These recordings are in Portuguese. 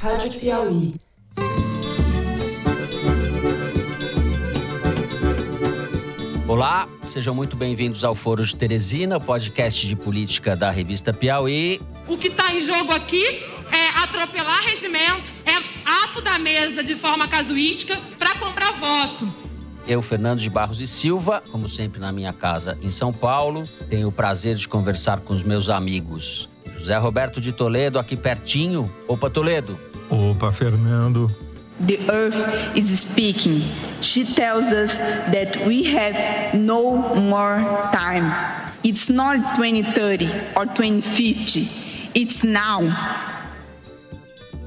Rádio Piauí. Olá, sejam muito bem-vindos ao Foro de Teresina, podcast de política da revista Piauí. O que está em jogo aqui é atropelar regimento, é ato da mesa de forma casuística para comprar voto. Eu, Fernando de Barros e Silva, como sempre na minha casa em São Paulo, tenho o prazer de conversar com os meus amigos. José Roberto de Toledo, aqui pertinho. Opa, Toledo. Opa, Fernando. The earth is speaking. She tells us that we have no more time. It's not 2030 or 2050. It's now.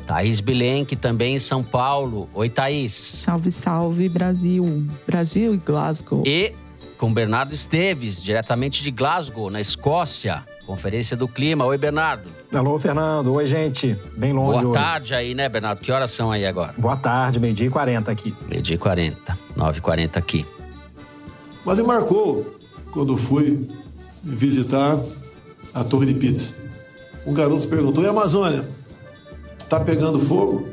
Thaís Bilenque, também em São Paulo. Oi, Thaís. Salve, salve, Brasil. Brasil e Glasgow. E com Bernardo Esteves, diretamente de Glasgow, na Escócia. Conferência do Clima. Oi, Bernardo. Alô, Fernando. Oi, gente. Bem longe Boa hoje. tarde aí, né, Bernardo? Que horas são aí agora? Boa tarde, meio-dia e 40 aqui. Meio-dia e 40, 9h40 aqui. Mas me marcou quando fui visitar a Torre de Pizza. Um garoto perguntou: e a Amazônia? Tá pegando fogo?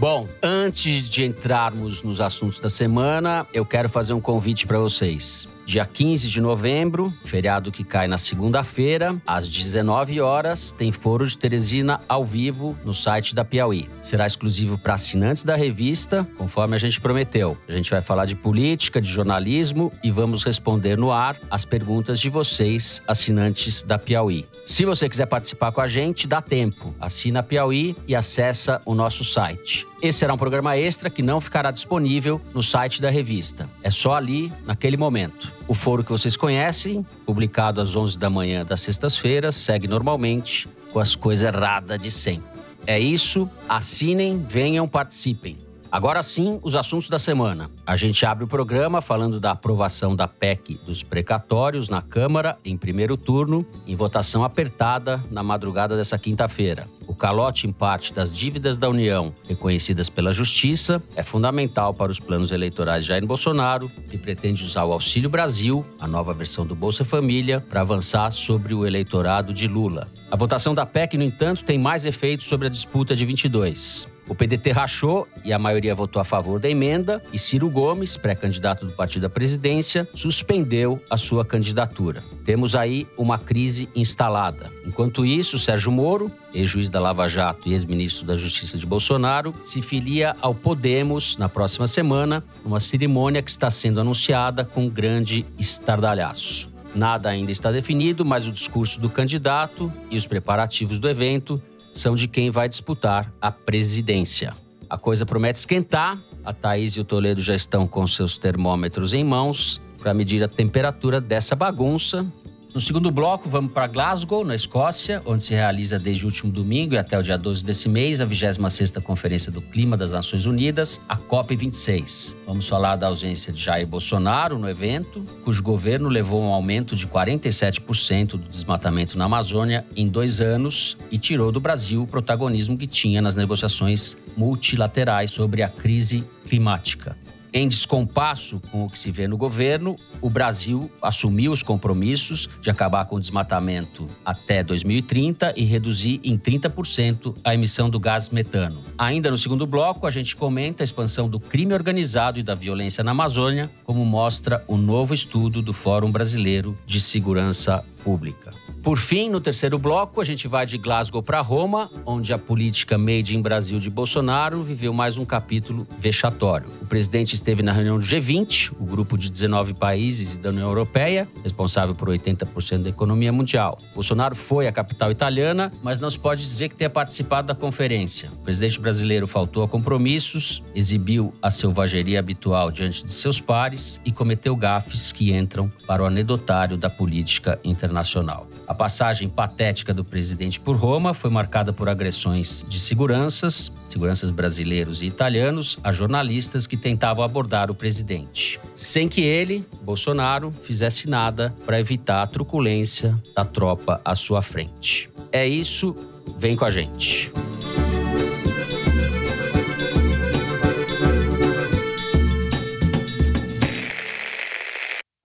Bom, antes de entrarmos nos assuntos da semana, eu quero fazer um convite para vocês. Dia 15 de novembro, feriado que cai na segunda-feira, às 19 horas, tem Foro de Teresina ao vivo no site da Piauí. Será exclusivo para assinantes da revista, conforme a gente prometeu. A gente vai falar de política, de jornalismo e vamos responder no ar as perguntas de vocês, assinantes da Piauí. Se você quiser participar com a gente, dá tempo. Assina a Piauí e acessa o nosso site. Esse será um programa extra que não ficará disponível no site da revista. É só ali, naquele momento. O foro que vocês conhecem, publicado às 11 da manhã das sextas-feiras, segue normalmente com as coisas erradas de sempre. É isso, assinem, venham, participem. Agora sim, os assuntos da semana. A gente abre o programa falando da aprovação da PEC dos precatórios na Câmara em primeiro turno, em votação apertada na madrugada dessa quinta-feira. O calote em parte das dívidas da União, reconhecidas pela Justiça, é fundamental para os planos eleitorais de Jair Bolsonaro, que pretende usar o Auxílio Brasil, a nova versão do Bolsa Família, para avançar sobre o eleitorado de Lula. A votação da PEC, no entanto, tem mais efeitos sobre a disputa de 22. O PDT rachou e a maioria votou a favor da emenda, e Ciro Gomes, pré-candidato do partido à presidência, suspendeu a sua candidatura. Temos aí uma crise instalada. Enquanto isso, Sérgio Moro, ex-juiz da Lava Jato e ex-ministro da Justiça de Bolsonaro, se filia ao Podemos na próxima semana, numa cerimônia que está sendo anunciada com grande estardalhaço. Nada ainda está definido, mas o discurso do candidato e os preparativos do evento são de quem vai disputar a presidência. A coisa promete esquentar. A Thaís e o Toledo já estão com seus termômetros em mãos para medir a temperatura dessa bagunça. No segundo bloco, vamos para Glasgow, na Escócia, onde se realiza desde o último domingo e até o dia 12 desse mês a 26ª Conferência do Clima das Nações Unidas, a COP26. Vamos falar da ausência de Jair Bolsonaro no evento, cujo governo levou um aumento de 47% do desmatamento na Amazônia em dois anos e tirou do Brasil o protagonismo que tinha nas negociações multilaterais sobre a crise climática. Em descompasso com o que se vê no governo, o Brasil assumiu os compromissos de acabar com o desmatamento até 2030 e reduzir em 30% a emissão do gás metano. Ainda no segundo bloco, a gente comenta a expansão do crime organizado e da violência na Amazônia, como mostra o novo estudo do Fórum Brasileiro de Segurança Pública. Por fim, no terceiro bloco, a gente vai de Glasgow para Roma, onde a política made in Brasil de Bolsonaro viveu mais um capítulo vexatório. O presidente esteve na reunião do G20, o grupo de 19 países da União Europeia, responsável por 80% da economia mundial. Bolsonaro foi à capital italiana, mas não se pode dizer que tenha participado da conferência. O presidente brasileiro faltou a compromissos, exibiu a selvageria habitual diante de seus pares e cometeu gafes que entram para o anedotário da política internacional. A passagem patética do presidente por Roma foi marcada por agressões de seguranças, seguranças brasileiros e italianos, a jornalistas que tentavam abordar o presidente. Sem que ele, Bolsonaro, fizesse nada para evitar a truculência da tropa à sua frente. É isso, vem com a gente.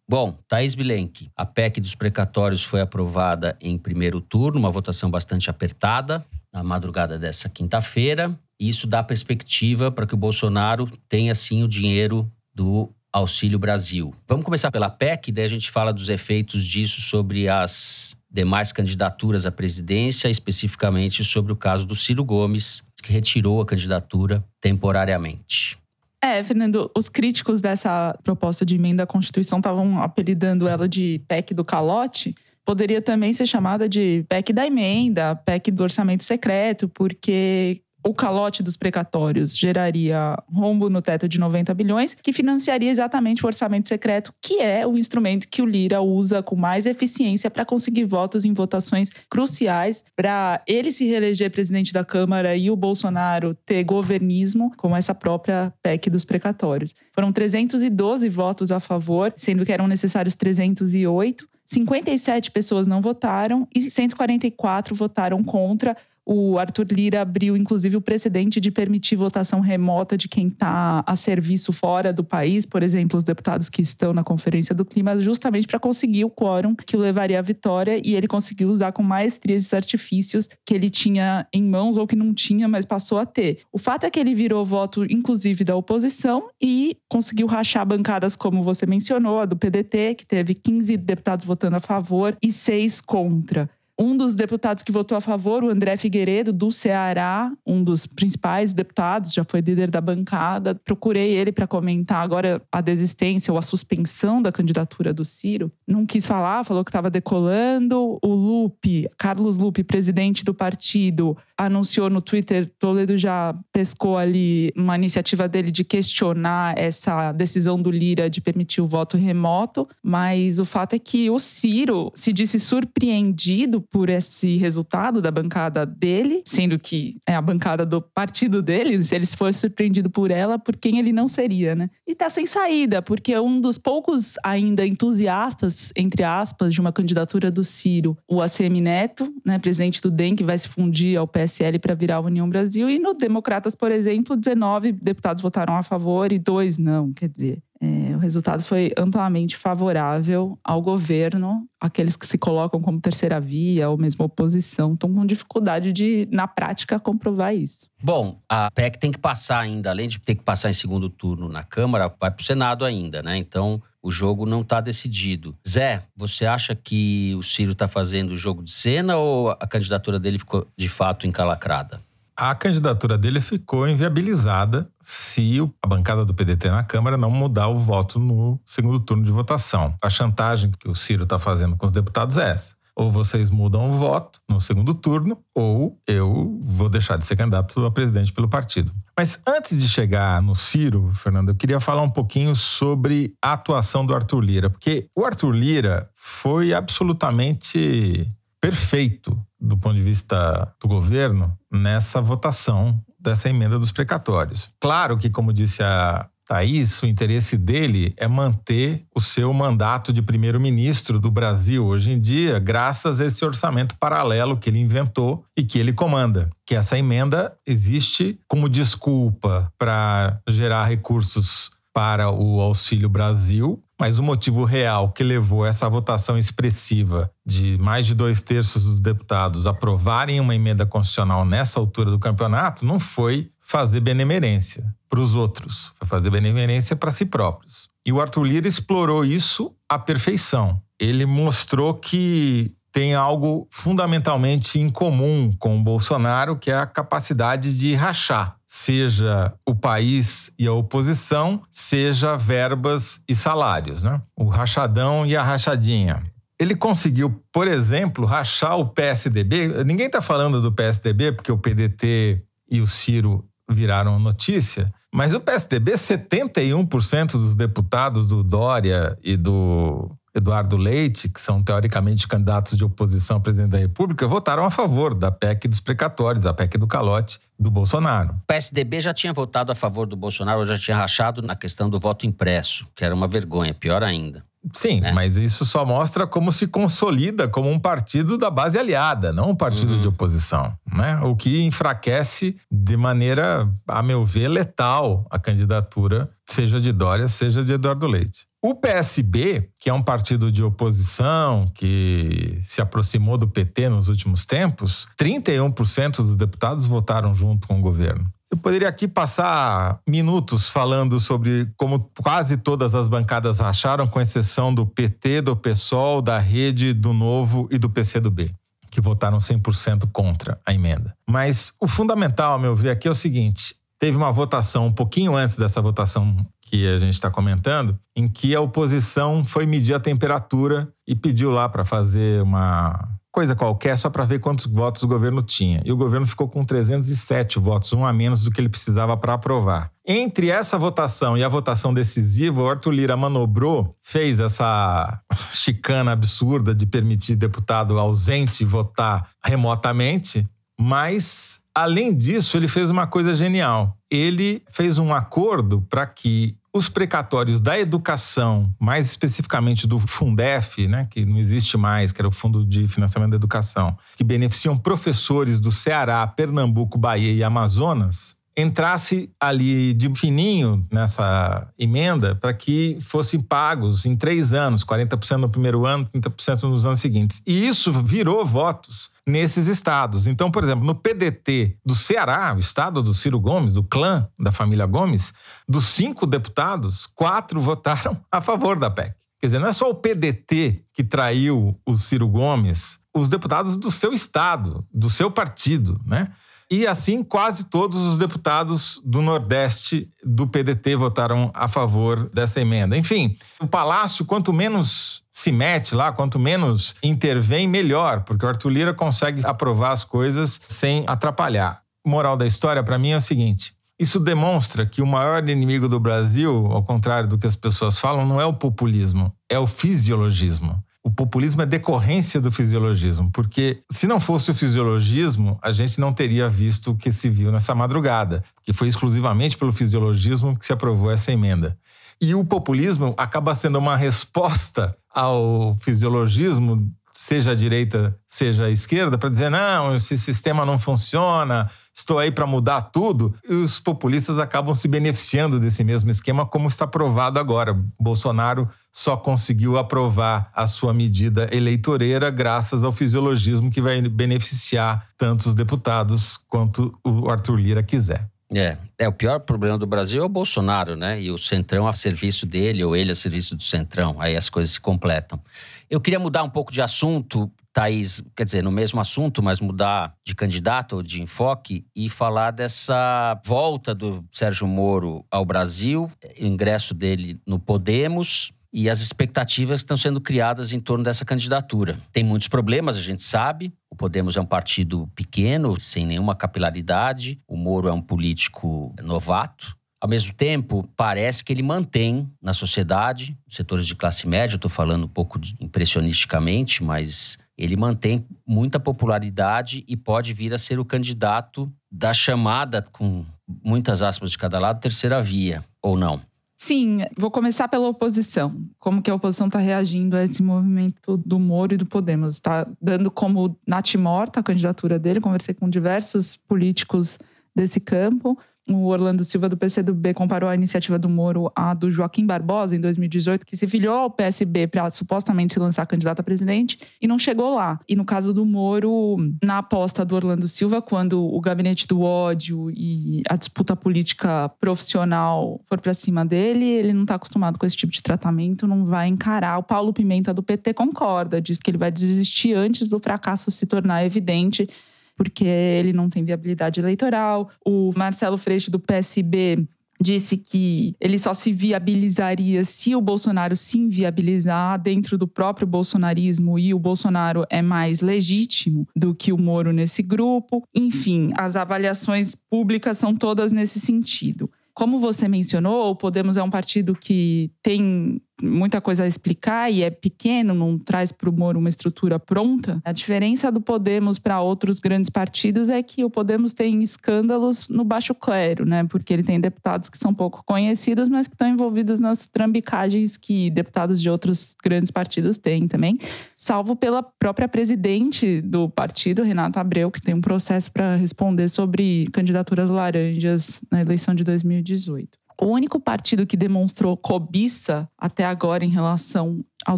Bom, Thaís Bilenque, a PEC dos precatórios foi aprovada em primeiro turno, uma votação bastante apertada na madrugada dessa quinta-feira. Isso dá perspectiva para que o Bolsonaro tenha, sim, o dinheiro do Auxílio Brasil. Vamos começar pela PEC, daí a gente fala dos efeitos disso sobre as demais candidaturas à presidência, especificamente sobre o caso do Ciro Gomes, que retirou a candidatura temporariamente. É, Fernando, os críticos dessa proposta de emenda à Constituição estavam apelidando ela de PEC do calote. Poderia também ser chamada de PEC da emenda, PEC do orçamento secreto, porque o calote dos precatórios geraria rombo no teto de 90 bilhões, que financiaria exatamente o orçamento secreto, que é o instrumento que o Lira usa com mais eficiência para conseguir votos em votações cruciais, para ele se reeleger presidente da Câmara e o Bolsonaro ter governismo, como essa própria PEC dos precatórios. Foram 312 votos a favor, sendo que eram necessários 308. 57 pessoas não votaram e 144 votaram contra o Arthur Lira abriu, inclusive, o precedente de permitir votação remota de quem está a serviço fora do país, por exemplo, os deputados que estão na Conferência do Clima, justamente para conseguir o quórum que o levaria à vitória. E ele conseguiu usar com maestria esses artifícios que ele tinha em mãos ou que não tinha, mas passou a ter. O fato é que ele virou voto, inclusive, da oposição e conseguiu rachar bancadas, como você mencionou, a do PDT, que teve 15 deputados votando a favor e seis contra. Um dos deputados que votou a favor, o André Figueiredo, do Ceará, um dos principais deputados, já foi líder da bancada. Procurei ele para comentar agora a desistência ou a suspensão da candidatura do Ciro. Não quis falar, falou que estava decolando. O Lupe, Carlos Lupe, presidente do partido, anunciou no Twitter, Toledo já pescou ali uma iniciativa dele de questionar essa decisão do Lira de permitir o voto remoto, mas o fato é que o Ciro se disse surpreendido por esse resultado da bancada dele, sendo que é a bancada do partido dele, se ele for surpreendido por ela, por quem ele não seria, né? E tá sem saída, porque um dos poucos ainda entusiastas, entre aspas, de uma candidatura do Ciro, o ACM Neto, né, presidente do DEM, que vai se fundir ao PSL para virar União Brasil, e no Democratas, por exemplo, 19 deputados votaram a favor e dois não, quer dizer, é, o resultado foi amplamente favorável ao governo. Aqueles que se colocam como terceira via ou mesmo oposição estão com dificuldade de, na prática, comprovar isso. Bom, a PEC tem que passar ainda, além de ter que passar em segundo turno na Câmara, vai para o Senado ainda, né? Então, o jogo não está decidido. Zé, você acha que o Ciro está fazendo o jogo de cena ou a candidatura dele ficou de fato encalacrada? a candidatura dele ficou inviabilizada se a bancada do PDT na Câmara não mudar o voto no segundo turno de votação. A chantagem que o Ciro está fazendo com os deputados é essa. Ou vocês mudam o voto no segundo turno, ou eu vou deixar de ser candidato a presidente pelo partido. Mas antes de chegar no Ciro, Fernando, eu queria falar um pouquinho sobre a atuação do Arthur Lira, porque o Arthur Lira foi absolutamente perfeito do ponto de vista do governo nessa votação dessa emenda dos precatórios. Claro que, como disse a Thaís, o interesse dele é manter o seu mandato de primeiro-ministro do Brasil hoje em dia, graças a esse orçamento paralelo que ele inventou e que ele comanda. Que essa emenda existe como desculpa para gerar recursos para o Auxílio Brasil, mas o motivo real que levou essa votação expressiva de mais de dois terços dos deputados aprovarem uma emenda constitucional nessa altura do campeonato não foi fazer benemerência para os outros, foi fazer benemerência para si próprios. E o Arthur Lira explorou isso à perfeição. Ele mostrou que tem algo fundamentalmente em comum com o Bolsonaro, que é a capacidade de rachar seja o país e a oposição, seja verbas e salários, né? O rachadão e a rachadinha. Ele conseguiu, por exemplo, rachar o PSDB. Ninguém está falando do PSDB porque o PDT e o Ciro viraram notícia, mas o PSDB, 71% dos deputados do Dória e do Eduardo Leite, que são teoricamente candidatos de oposição ao presidente da República, votaram a favor da PEC dos precatórios, a PEC do calote do Bolsonaro. O PSDB já tinha votado a favor do Bolsonaro, já tinha rachado na questão do voto impresso, que era uma vergonha, pior ainda. Sim, é. mas isso só mostra como se consolida como um partido da base aliada, não um partido uhum. de oposição, né? O que enfraquece de maneira, a meu ver, letal a candidatura, seja de Dória, seja de Eduardo Leite. O PSB, que é um partido de oposição que se aproximou do PT nos últimos tempos, 31% dos deputados votaram junto com o governo. Eu poderia aqui passar minutos falando sobre como quase todas as bancadas racharam, com exceção do PT, do PSOL, da Rede, do Novo e do PCdoB, que votaram 100% contra a emenda. Mas o fundamental, a meu ver, aqui é o seguinte: teve uma votação um pouquinho antes dessa votação que a gente está comentando, em que a oposição foi medir a temperatura e pediu lá para fazer uma coisa qualquer só para ver quantos votos o governo tinha. E o governo ficou com 307 votos, um a menos do que ele precisava para aprovar. Entre essa votação e a votação decisiva, o Arthur Lira manobrou, fez essa chicana absurda de permitir deputado ausente votar remotamente, mas além disso, ele fez uma coisa genial. Ele fez um acordo para que os precatórios da educação, mais especificamente do Fundef, né, que não existe mais, que era o Fundo de Financiamento da Educação, que beneficiam professores do Ceará, Pernambuco, Bahia e Amazonas, entrasse ali de fininho nessa emenda para que fossem pagos em três anos, 40% no primeiro ano, 30% nos anos seguintes. E isso virou votos nesses estados. Então, por exemplo, no PDT do Ceará, o estado do Ciro Gomes, do clã da família Gomes, dos cinco deputados, quatro votaram a favor da PEC. Quer dizer, não é só o PDT que traiu o Ciro Gomes, os deputados do seu estado, do seu partido, né? E assim, quase todos os deputados do Nordeste do PDT votaram a favor dessa emenda. Enfim, o Palácio, quanto menos se mete lá, quanto menos intervém, melhor, porque o Arthur Lira consegue aprovar as coisas sem atrapalhar. Moral da história, para mim, é o seguinte: isso demonstra que o maior inimigo do Brasil, ao contrário do que as pessoas falam, não é o populismo, é o fisiologismo o populismo é decorrência do fisiologismo, porque se não fosse o fisiologismo, a gente não teria visto o que se viu nessa madrugada, que foi exclusivamente pelo fisiologismo que se aprovou essa emenda. E o populismo acaba sendo uma resposta ao fisiologismo seja a direita, seja a esquerda, para dizer: não, esse sistema não funciona, estou aí para mudar tudo. E os populistas acabam se beneficiando desse mesmo esquema, como está provado agora. Bolsonaro só conseguiu aprovar a sua medida eleitoreira graças ao fisiologismo que vai beneficiar tanto os deputados quanto o Arthur Lira quiser. É, é o pior problema do Brasil é o Bolsonaro, né? E o Centrão a serviço dele ou ele a serviço do Centrão. Aí as coisas se completam. Eu queria mudar um pouco de assunto, Thaís, quer dizer, no mesmo assunto, mas mudar de candidato ou de enfoque e falar dessa volta do Sérgio Moro ao Brasil, ingresso dele no Podemos e as expectativas que estão sendo criadas em torno dessa candidatura. Tem muitos problemas, a gente sabe. O Podemos é um partido pequeno, sem nenhuma capilaridade. O Moro é um político novato. Ao mesmo tempo, parece que ele mantém na sociedade, setores de classe média, estou falando um pouco impressionisticamente, mas ele mantém muita popularidade e pode vir a ser o candidato da chamada, com muitas aspas de cada lado, terceira via, ou não? Sim, vou começar pela oposição. Como que a oposição está reagindo a esse movimento do Moro e do Podemos? Está dando como natimorta a candidatura dele. Conversei com diversos políticos desse campo. O Orlando Silva do PCdoB comparou a iniciativa do Moro à do Joaquim Barbosa em 2018, que se filiou ao PSB para supostamente se lançar candidato a presidente e não chegou lá. E no caso do Moro, na aposta do Orlando Silva, quando o gabinete do ódio e a disputa política profissional for para cima dele, ele não está acostumado com esse tipo de tratamento, não vai encarar. O Paulo Pimenta do PT concorda, diz que ele vai desistir antes do fracasso se tornar evidente porque ele não tem viabilidade eleitoral. O Marcelo Freixo, do PSB, disse que ele só se viabilizaria se o Bolsonaro se inviabilizar dentro do próprio bolsonarismo e o Bolsonaro é mais legítimo do que o Moro nesse grupo. Enfim, as avaliações públicas são todas nesse sentido. Como você mencionou, o Podemos é um partido que tem muita coisa a explicar e é pequeno, não traz para o Moro uma estrutura pronta. A diferença do Podemos para outros grandes partidos é que o Podemos tem escândalos no baixo clero, né? Porque ele tem deputados que são pouco conhecidos, mas que estão envolvidos nas trambicagens que deputados de outros grandes partidos têm também, salvo pela própria presidente do partido, Renata Abreu, que tem um processo para responder sobre candidaturas laranjas na eleição de 2018. O único partido que demonstrou cobiça até agora em relação ao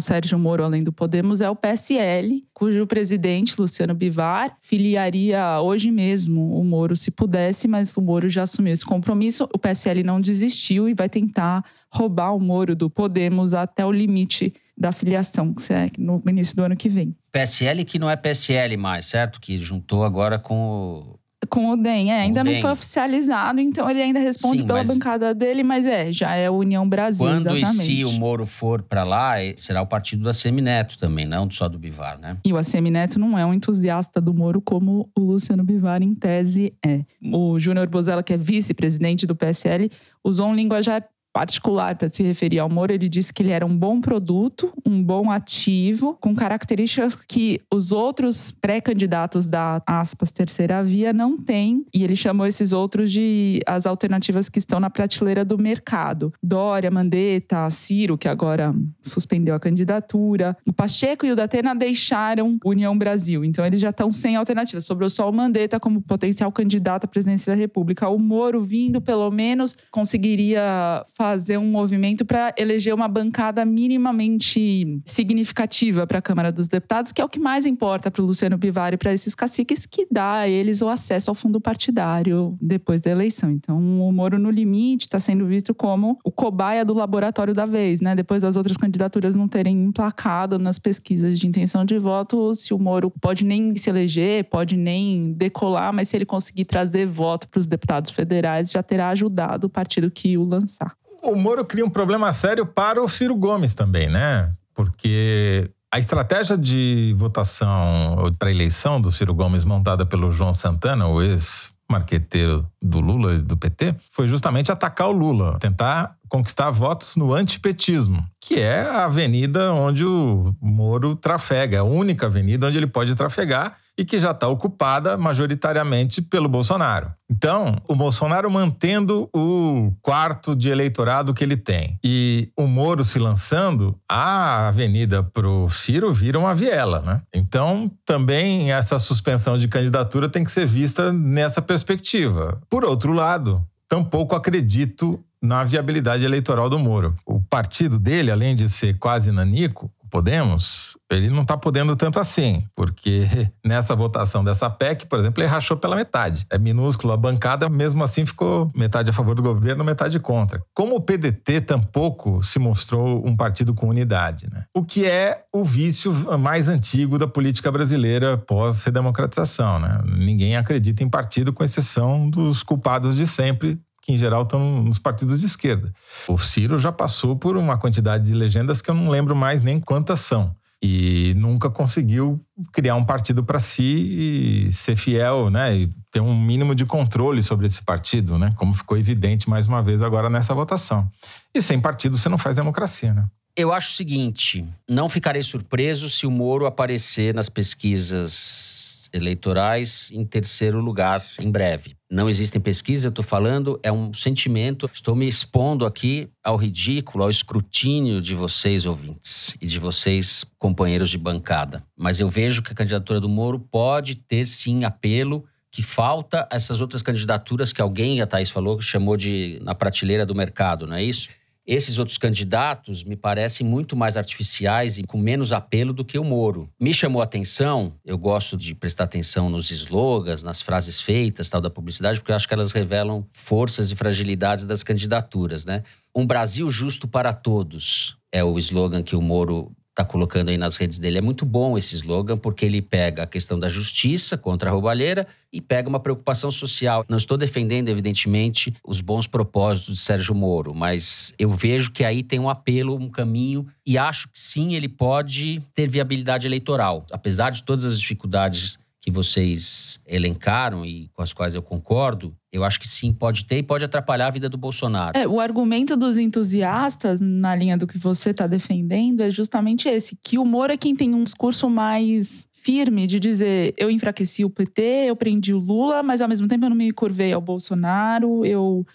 Sérgio Moro, além do Podemos, é o PSL, cujo presidente, Luciano Bivar, filiaria hoje mesmo o Moro se pudesse, mas o Moro já assumiu esse compromisso. O PSL não desistiu e vai tentar roubar o Moro do Podemos até o limite da filiação, que é no início do ano que vem. PSL que não é PSL mais, certo? Que juntou agora com o com o DEM, é, ainda o não DEM. foi oficializado, então ele ainda responde Sim, pela bancada dele, mas é, já é o União Brasil, Quando exatamente. e se o Moro for para lá, eh, será o partido da Semineto também, não só do Bivar, né? E o ACM Neto não é um entusiasta do Moro como o Luciano Bivar, em tese, é. O Júnior Bozella, que é vice-presidente do PSL, usou um linguajar particular para se referir ao Moro. Ele disse que ele era um bom produto, um bom ativo, com características que os outros pré-candidatos da, aspas, terceira via não têm. E ele chamou esses outros de as alternativas que estão na prateleira do mercado. Dória, Mandetta, Ciro, que agora suspendeu a candidatura. O Pacheco e o Datena deixaram União Brasil. Então eles já estão sem alternativa. Sobrou só o Mandetta como potencial candidato à presidência da República. O Moro vindo, pelo menos, conseguiria fazer um movimento para eleger uma bancada minimamente significativa para a Câmara dos Deputados, que é o que mais importa para o Luciano Bivar e para esses caciques, que dá a eles o acesso ao fundo partidário depois da eleição. Então, o Moro no limite está sendo visto como o cobaia do laboratório da vez, né? Depois das outras candidaturas não terem emplacado nas pesquisas de intenção de voto, se o Moro pode nem se eleger, pode nem decolar, mas se ele conseguir trazer voto para os deputados federais, já terá ajudado o partido que o lançar. O Moro cria um problema sério para o Ciro Gomes também, né? Porque a estratégia de votação para eleição do Ciro Gomes montada pelo João Santana, o ex-marqueteiro do Lula e do PT, foi justamente atacar o Lula, tentar conquistar votos no antipetismo, que é a avenida onde o Moro trafega, a única avenida onde ele pode trafegar e que já está ocupada majoritariamente pelo Bolsonaro. Então, o Bolsonaro mantendo o quarto de eleitorado que ele tem e o Moro se lançando, a avenida para o Ciro vira uma viela, né? Então, também essa suspensão de candidatura tem que ser vista nessa perspectiva. Por outro lado, tampouco acredito na viabilidade eleitoral do Moro. O partido dele, além de ser quase nanico, Podemos, ele não está podendo tanto assim, porque nessa votação dessa PEC, por exemplo, ele rachou pela metade. É minúscula a bancada, mesmo assim ficou metade a favor do governo, metade contra. Como o PDT tampouco se mostrou um partido com unidade, né? O que é o vício mais antigo da política brasileira pós-redemocratização, né? Ninguém acredita em partido, com exceção dos culpados de sempre, que em geral estão nos partidos de esquerda. O Ciro já passou por uma quantidade de legendas que eu não lembro mais nem quantas são. E nunca conseguiu criar um partido para si e ser fiel, né? E ter um mínimo de controle sobre esse partido, né? Como ficou evidente mais uma vez agora nessa votação. E sem partido você não faz democracia, né? Eu acho o seguinte: não ficarei surpreso se o Moro aparecer nas pesquisas eleitorais em terceiro lugar em breve. Não existem pesquisas, eu estou falando, é um sentimento. Estou me expondo aqui ao ridículo, ao escrutínio de vocês, ouvintes, e de vocês, companheiros de bancada. Mas eu vejo que a candidatura do Moro pode ter sim apelo que falta essas outras candidaturas que alguém, a Thaís falou, chamou de na prateleira do mercado, não é isso? Esses outros candidatos me parecem muito mais artificiais e com menos apelo do que o Moro. Me chamou a atenção, eu gosto de prestar atenção nos slogans, nas frases feitas tal da publicidade, porque eu acho que elas revelam forças e fragilidades das candidaturas, né? Um Brasil justo para todos é o slogan que o Moro está colocando aí nas redes dele. É muito bom esse slogan, porque ele pega a questão da justiça contra a roubalheira e pega uma preocupação social. Não estou defendendo, evidentemente, os bons propósitos de Sérgio Moro, mas eu vejo que aí tem um apelo, um caminho, e acho que sim, ele pode ter viabilidade eleitoral. Apesar de todas as dificuldades que vocês elencaram e com as quais eu concordo, eu acho que sim, pode ter e pode atrapalhar a vida do Bolsonaro. É, o argumento dos entusiastas, na linha do que você está defendendo, é justamente esse: que o Moro é quem tem um discurso mais firme de dizer eu enfraqueci o PT, eu prendi o Lula, mas ao mesmo tempo eu não me curvei ao Bolsonaro, eu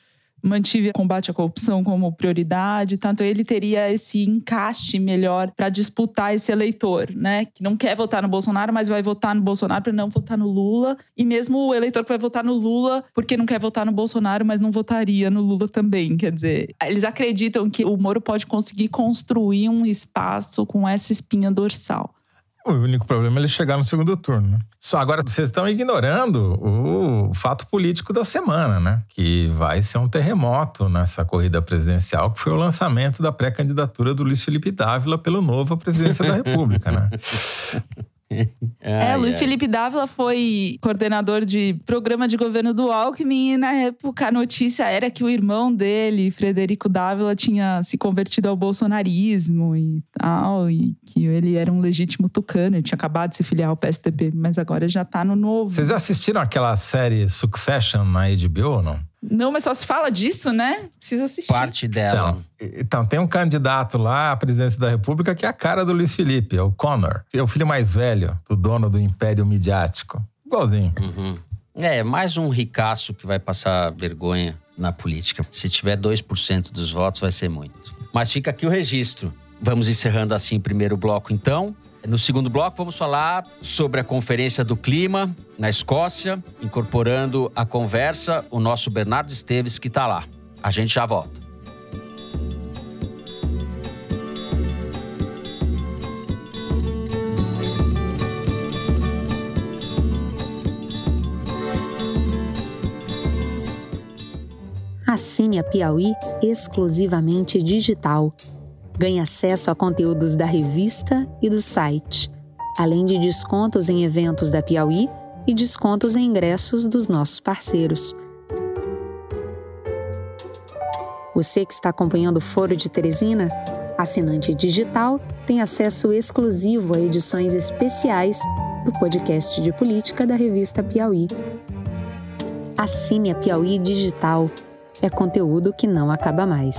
mantive o combate à corrupção como prioridade, tanto ele teria esse encaixe melhor para disputar esse eleitor, né? Que não quer votar no Bolsonaro, mas vai votar no Bolsonaro para não votar no Lula. E mesmo o eleitor que vai votar no Lula porque não quer votar no Bolsonaro, mas não votaria no Lula também. Quer dizer, eles acreditam que o Moro pode conseguir construir um espaço com essa espinha dorsal. O único problema é ele chegar no segundo turno. Né? Só agora vocês estão ignorando o fato político da semana, né? Que vai ser um terremoto nessa corrida presidencial, que foi o lançamento da pré-candidatura do Luiz Felipe Dávila pelo novo à presidência da República, né? é, Luiz Felipe Dávila foi coordenador de programa de governo do Alckmin e na época a notícia era que o irmão dele, Frederico Dávila, tinha se convertido ao bolsonarismo e tal, e que ele era um legítimo tucano, ele tinha acabado de se filiar ao PSDB, mas agora já tá no novo. Vocês já assistiram aquela série Succession na HBO ou não? Não, mas só se fala disso, né? Precisa assistir. Parte dela. Então, então, tem um candidato lá à presidência da República que é a cara do Luiz Felipe, é o Connor. É o filho mais velho do dono do império midiático. Igualzinho. Uhum. É, mais um ricaço que vai passar vergonha na política. Se tiver 2% dos votos, vai ser muito. Mas fica aqui o registro. Vamos encerrando assim o primeiro bloco, então. No segundo bloco, vamos falar sobre a Conferência do Clima na Escócia, incorporando a conversa o nosso Bernardo Esteves, que está lá. A gente já volta. Assine a Piauí exclusivamente digital Ganhe acesso a conteúdos da revista e do site, além de descontos em eventos da Piauí e descontos em ingressos dos nossos parceiros. Você que está acompanhando o Foro de Teresina, assinante digital, tem acesso exclusivo a edições especiais do podcast de política da revista Piauí. Assine a Piauí Digital. É conteúdo que não acaba mais.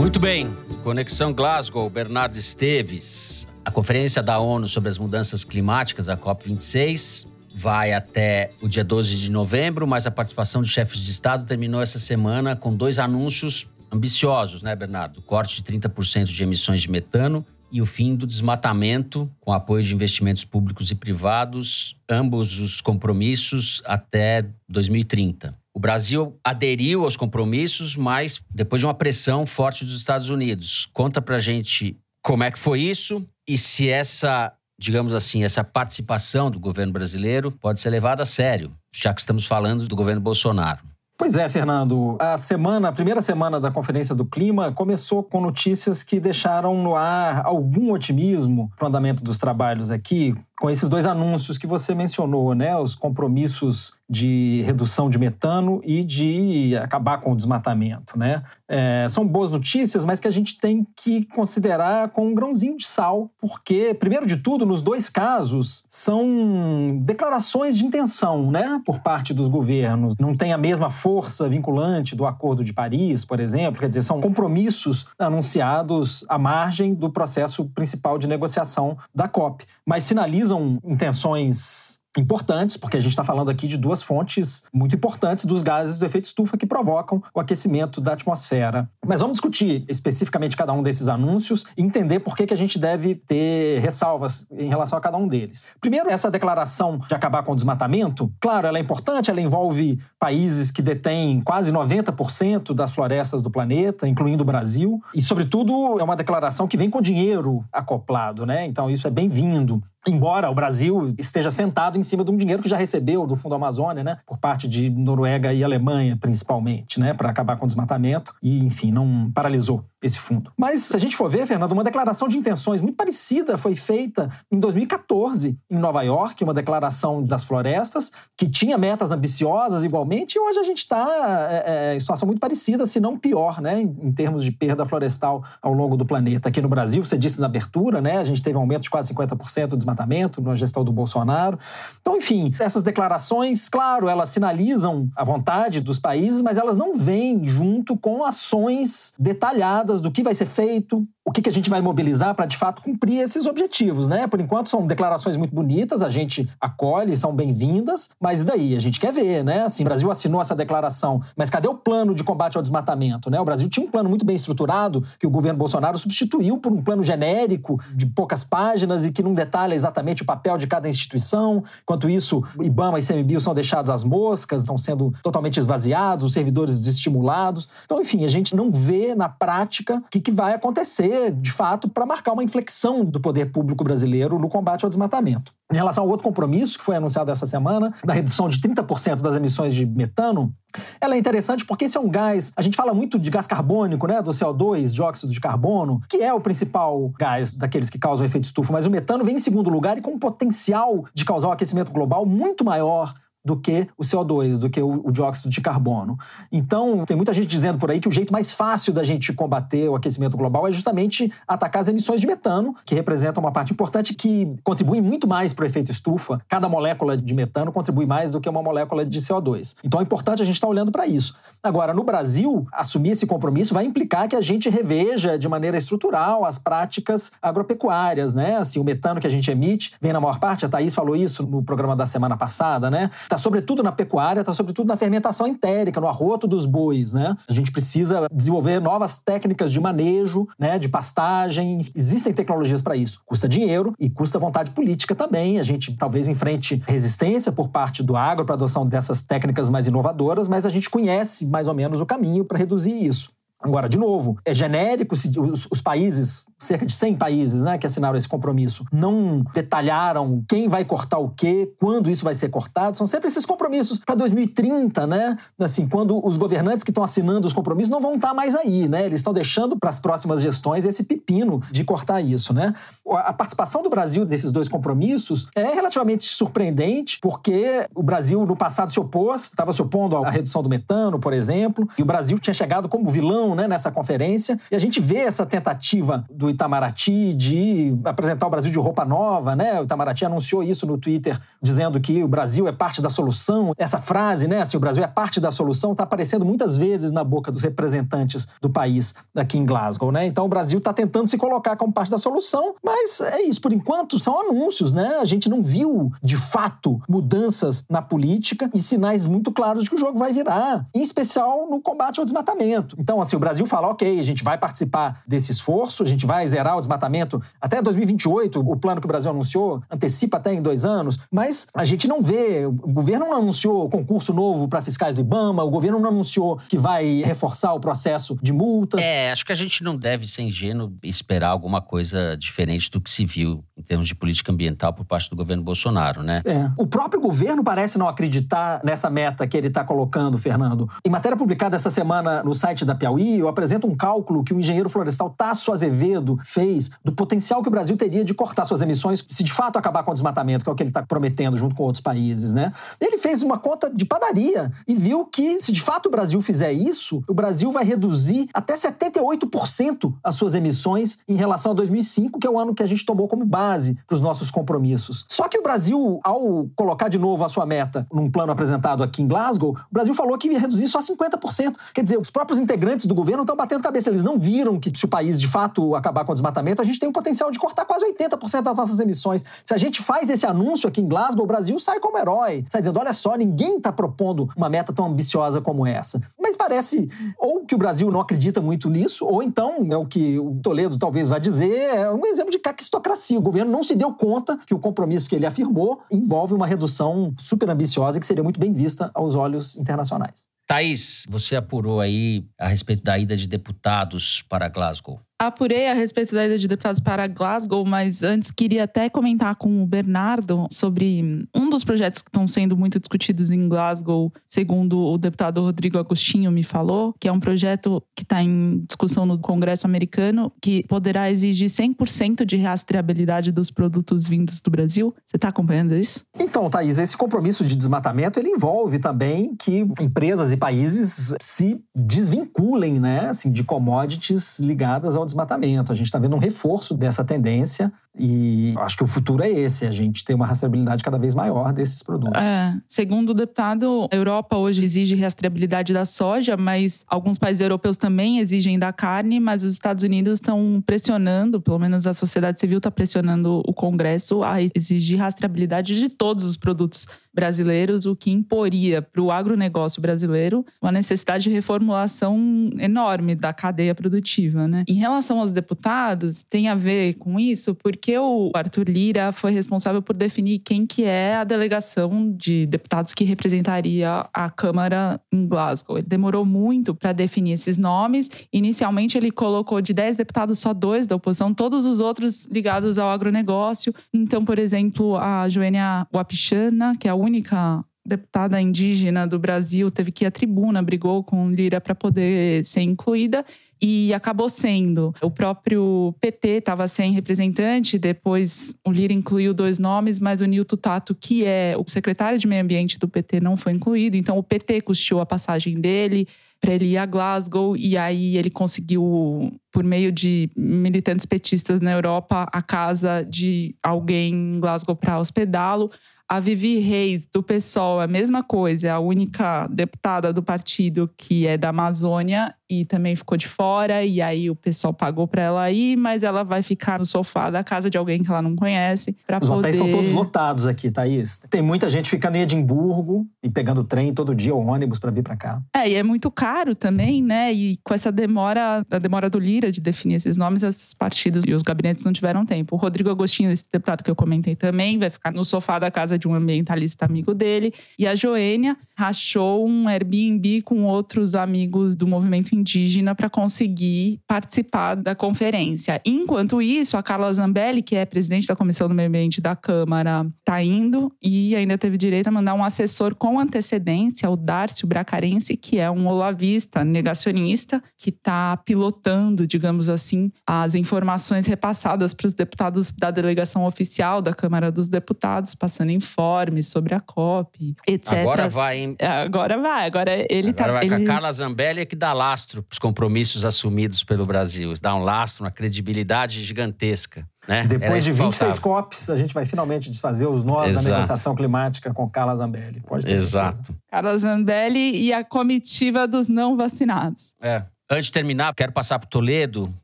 Muito bem. Conexão Glasgow, Bernardo Esteves. A Conferência da ONU sobre as Mudanças Climáticas, a COP26, vai até o dia 12 de novembro, mas a participação de chefes de Estado terminou essa semana com dois anúncios ambiciosos, né, Bernardo? Corte de 30% de emissões de metano e o fim do desmatamento, com apoio de investimentos públicos e privados, ambos os compromissos até 2030. O Brasil aderiu aos compromissos, mas depois de uma pressão forte dos Estados Unidos. Conta pra gente como é que foi isso e se essa, digamos assim, essa participação do governo brasileiro pode ser levada a sério, já que estamos falando do governo Bolsonaro. Pois é, Fernando. A semana, a primeira semana da Conferência do Clima começou com notícias que deixaram no ar algum otimismo para o andamento dos trabalhos aqui, com esses dois anúncios que você mencionou, né? Os compromissos de redução de metano e de acabar com o desmatamento, né? É, são boas notícias, mas que a gente tem que considerar com um grãozinho de sal, porque, primeiro de tudo, nos dois casos, são declarações de intenção, né? Por parte dos governos. Não tem a mesma força vinculante do Acordo de Paris, por exemplo. Quer dizer, são compromissos anunciados à margem do processo principal de negociação da COP, mas sinalizam sinalizam intenções importantes, porque a gente está falando aqui de duas fontes muito importantes dos gases do efeito estufa que provocam o aquecimento da atmosfera. Mas vamos discutir especificamente cada um desses anúncios e entender por que, que a gente deve ter ressalvas em relação a cada um deles. Primeiro, essa declaração de acabar com o desmatamento, claro, ela é importante, ela envolve países que detêm quase 90% das florestas do planeta, incluindo o Brasil, e, sobretudo, é uma declaração que vem com dinheiro acoplado, né? Então, isso é bem-vindo. Embora o Brasil esteja sentado em cima de um dinheiro que já recebeu do Fundo Amazônia, né, por parte de Noruega e Alemanha, principalmente, né, para acabar com o desmatamento, e enfim, não paralisou esse fundo. Mas se a gente for ver, Fernando, uma declaração de intenções muito parecida foi feita em 2014 em Nova York, uma declaração das florestas que tinha metas ambiciosas igualmente, e hoje a gente está é, é, em situação muito parecida, se não pior, né, em, em, termos de perda florestal ao longo do planeta. Aqui no Brasil, você disse na abertura, né, a gente teve um aumento de quase 50% do desmatamento na gestão do Bolsonaro. Então, enfim, essas declarações, claro, elas sinalizam a vontade dos países, mas elas não vêm junto com ações detalhadas do que vai ser feito, o que, que a gente vai mobilizar para de fato cumprir esses objetivos, né? Por enquanto são declarações muito bonitas, a gente acolhe, são bem-vindas, mas daí a gente quer ver, né? Assim, o Brasil assinou essa declaração, mas cadê o plano de combate ao desmatamento, né? O Brasil tinha um plano muito bem estruturado que o governo Bolsonaro substituiu por um plano genérico de poucas páginas e que não detalha exatamente o papel de cada instituição. Enquanto isso, IBAMA e CMBio são deixados às moscas, estão sendo totalmente esvaziados, os servidores desestimulados. Então, enfim, a gente não vê na prática o que, que vai acontecer, de fato, para marcar uma inflexão do poder público brasileiro no combate ao desmatamento. Em relação ao outro compromisso que foi anunciado essa semana, da redução de 30% das emissões de metano, ela é interessante porque esse é um gás. A gente fala muito de gás carbônico, né? Do CO2, dióxido de carbono, que é o principal gás daqueles que causam efeito estufa, mas o metano vem em segundo lugar e com um potencial de causar um aquecimento global muito maior do que o CO2, do que o, o, dióxido de carbono. Então, tem muita gente dizendo por aí que o jeito mais fácil da gente combater o aquecimento global é justamente atacar as emissões de metano, que representam uma parte importante que contribui muito mais para o efeito estufa. Cada molécula de metano contribui mais do que uma molécula de CO2. Então, é importante a gente estar tá olhando para isso. Agora, no Brasil, assumir esse compromisso vai implicar que a gente reveja de maneira estrutural as práticas agropecuárias, né? Assim, o metano que a gente emite vem na maior parte, a Thaís falou isso no programa da semana passada, né? Está sobretudo na pecuária, está sobretudo na fermentação entérica, no arroto dos bois, né? A gente precisa desenvolver novas técnicas de manejo, né, de pastagem. Existem tecnologias para isso. Custa dinheiro e custa vontade política também. A gente talvez enfrente resistência por parte do agro para adoção dessas técnicas mais inovadoras, mas a gente conhece mais ou menos o caminho para reduzir isso. Agora, de novo, é genérico, os, os, países, cerca de 100 países né, que assinaram esse compromisso, não detalharam quem vai cortar o quê, quando isso vai ser cortado. São sempre esses compromissos para 2030, né? Assim, quando os governantes que estão assinando os compromissos não vão estar mais aí, né? Eles estão deixando para as próximas gestões esse pepino de cortar isso, né? A participação do Brasil nesses dois compromissos é relativamente surpreendente, porque o Brasil no passado se opôs, estava se opondo à redução do metano, por exemplo, e o Brasil tinha chegado como vilão né, nessa conferência. E a gente vê essa tentativa do Itamaraty de apresentar o Brasil de roupa nova, né? O Itamaraty anunciou isso no Twitter, dizendo que o Brasil é parte da solução. Essa frase, né, assim, o Brasil é parte da solução, está aparecendo muitas vezes na boca dos representantes do país aqui em Glasgow, né? Então o Brasil está tentando se colocar como parte da solução, mas é isso, por enquanto são anúncios, né? A gente não viu de fato mudanças na política e sinais muito claros de que o jogo vai virar, em especial no combate ao desmatamento. Então, assim, o Brasil fala, ok, a gente vai participar desse esforço, a gente vai zerar o desmatamento até 2028, o plano que o Brasil anunciou antecipa até em dois anos, mas a gente não vê, o governo não anunciou concurso novo para fiscais do IBAMA, o governo não anunciou que vai reforçar o processo de multas. É, acho que a gente não deve ser ingênuo esperar alguma coisa diferente do que se viu em termos de política ambiental por parte do governo Bolsonaro, né? É. O próprio governo parece não acreditar nessa meta que ele está colocando, Fernando. Em matéria publicada essa semana no site da Piauí, eu apresento um cálculo que o engenheiro florestal Tasso Azevedo fez do potencial que o Brasil teria de cortar suas emissões se de fato acabar com o desmatamento, que é o que ele está prometendo junto com outros países, né? Ele fez uma conta de padaria e viu que se de fato o Brasil fizer isso, o Brasil vai reduzir até 78% as suas emissões em relação a 2005, que é o ano que a gente tomou como base para os nossos compromissos. Só que o Brasil, ao colocar de novo a sua meta num plano apresentado aqui em Glasgow, o Brasil falou que ia reduzir só 50%. Quer dizer, os próprios integrantes do governo estão batendo cabeça. Eles não viram que se o país de fato acabar com o desmatamento, a gente tem o potencial de cortar quase 80% das nossas emissões. Se a gente faz esse anúncio aqui em Glasgow, o Brasil sai como herói. Sai dizendo: olha só, ninguém está propondo uma meta tão ambiciosa como essa. Mas parece ou que o Brasil não acredita muito nisso, ou então é o que o Toledo talvez vá dizer, é um exemplo de caquistocracia. O governo não se deu conta que o compromisso que ele afirmou envolve uma redução super ambiciosa que seria muito bem vista aos olhos internacionais. Thaís, você apurou aí a respeito da ida de deputados para Glasgow apurei a respeito da ida de deputados para Glasgow, mas antes queria até comentar com o Bernardo sobre um dos projetos que estão sendo muito discutidos em Glasgow, segundo o deputado Rodrigo Agostinho me falou, que é um projeto que está em discussão no Congresso americano, que poderá exigir 100% de rastreabilidade dos produtos vindos do Brasil. Você está acompanhando isso? Então, Thaís, esse compromisso de desmatamento ele envolve também que empresas e países se desvinculem, né, assim, de commodities ligadas ao desmatamento. A gente está vendo um reforço dessa tendência. E acho que o futuro é esse, a gente ter uma rastreabilidade cada vez maior desses produtos. É, segundo o deputado, a Europa hoje exige rastreabilidade da soja, mas alguns países europeus também exigem da carne, mas os Estados Unidos estão pressionando, pelo menos a sociedade civil está pressionando o Congresso a exigir rastreabilidade de todos os produtos brasileiros, o que imporia para o agronegócio brasileiro uma necessidade de reformulação enorme da cadeia produtiva. Né? Em relação aos deputados, tem a ver com isso, porque o Arthur Lira foi responsável por definir quem que é a delegação de deputados que representaria a Câmara em Glasgow. Ele demorou muito para definir esses nomes. Inicialmente, ele colocou de 10 deputados só dois da oposição, todos os outros ligados ao agronegócio. Então, por exemplo, a Joênia Wapichana, que é a única deputada indígena do Brasil, teve que ir à tribuna, brigou com Lira para poder ser incluída e acabou sendo. O próprio PT estava sem representante, depois o Lira incluiu dois nomes, mas o Nilton Tato, que é o secretário de Meio Ambiente do PT, não foi incluído. Então o PT custeou a passagem dele para ele ir a Glasgow e aí ele conseguiu, por meio de militantes petistas na Europa, a casa de alguém em Glasgow para hospedá-lo. A Vivi Reis, do PSOL, é a mesma coisa, é a única deputada do partido que é da Amazônia e também ficou de fora. E aí o pessoal pagou para ela ir, mas ela vai ficar no sofá da casa de alguém que ela não conhece para Os poder. hotéis são todos lotados aqui, Thaís. Tem muita gente ficando em Edimburgo e pegando trem todo dia ou ônibus para vir para cá. É, e é muito caro também, né? E com essa demora, a demora do Lira de definir esses nomes, esses partidos e os gabinetes não tiveram tempo. O Rodrigo Agostinho, esse deputado que eu comentei também, vai ficar no sofá da casa de um ambientalista amigo dele. E a Joênia rachou um Airbnb com outros amigos do movimento indígena para conseguir participar da conferência. Enquanto isso, a Carla Zambelli, que é presidente da Comissão do Meio Ambiente da Câmara, está indo e ainda teve direito a mandar um assessor com antecedência, o Darcio Bracarense, que é um olavista negacionista, que está pilotando, digamos assim, as informações repassadas para os deputados da delegação oficial da Câmara dos Deputados, passando informes sobre a COP, etc. Agora vai, hein? Agora vai, agora ele Agora tá. vai com ele... a Carla Zambelli é que dá lastro para os compromissos assumidos pelo Brasil. Isso dá um lastro, uma credibilidade gigantesca. Né? Depois de isso que 26 faltava. COPs, a gente vai finalmente desfazer os nós Exato. da negociação climática com Carla Zambelli. Pode ter certeza. Exato. Carla Zambelli e a comitiva dos não vacinados. É. Antes de terminar, quero passar para Toledo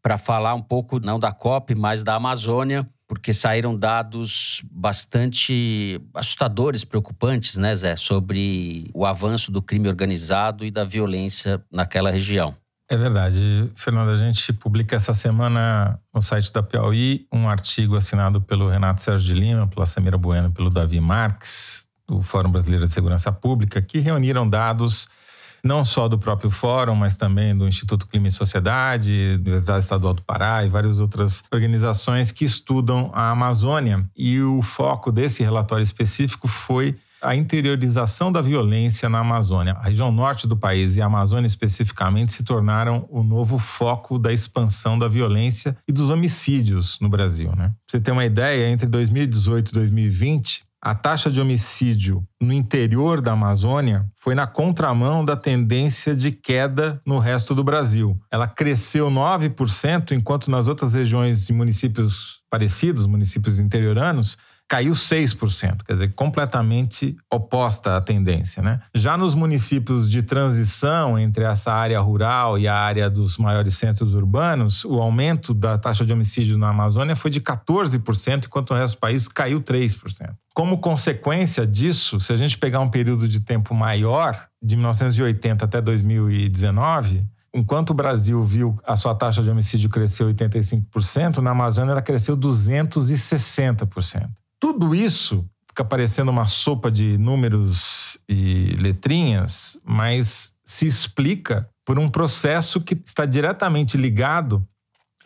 para falar um pouco, não da COP, mas da Amazônia, porque saíram dados bastante assustadores, preocupantes, né, Zé, sobre o avanço do crime organizado e da violência naquela região. É verdade, Fernando. A gente publica essa semana no site da Piauí um artigo assinado pelo Renato Sérgio de Lima, pela Samira Bueno e pelo Davi Marques, do Fórum Brasileiro de Segurança Pública, que reuniram dados não só do próprio fórum, mas também do Instituto Clima e Sociedade, Universidade Estadual do Pará e várias outras organizações que estudam a Amazônia. E o foco desse relatório específico foi a interiorização da violência na Amazônia. A região norte do país e a Amazônia especificamente se tornaram o novo foco da expansão da violência e dos homicídios no Brasil. Né? Pra você ter uma ideia, entre 2018 e 2020, a taxa de homicídio no interior da Amazônia foi na contramão da tendência de queda no resto do Brasil. Ela cresceu 9%, enquanto nas outras regiões e municípios parecidos, municípios interioranos, caiu 6%, quer dizer, completamente oposta à tendência. Né? Já nos municípios de transição entre essa área rural e a área dos maiores centros urbanos, o aumento da taxa de homicídio na Amazônia foi de 14%, enquanto o resto do país caiu 3%. Como consequência disso, se a gente pegar um período de tempo maior, de 1980 até 2019, enquanto o Brasil viu a sua taxa de homicídio crescer 85%, na Amazônia ela cresceu 260%. Tudo isso fica parecendo uma sopa de números e letrinhas, mas se explica por um processo que está diretamente ligado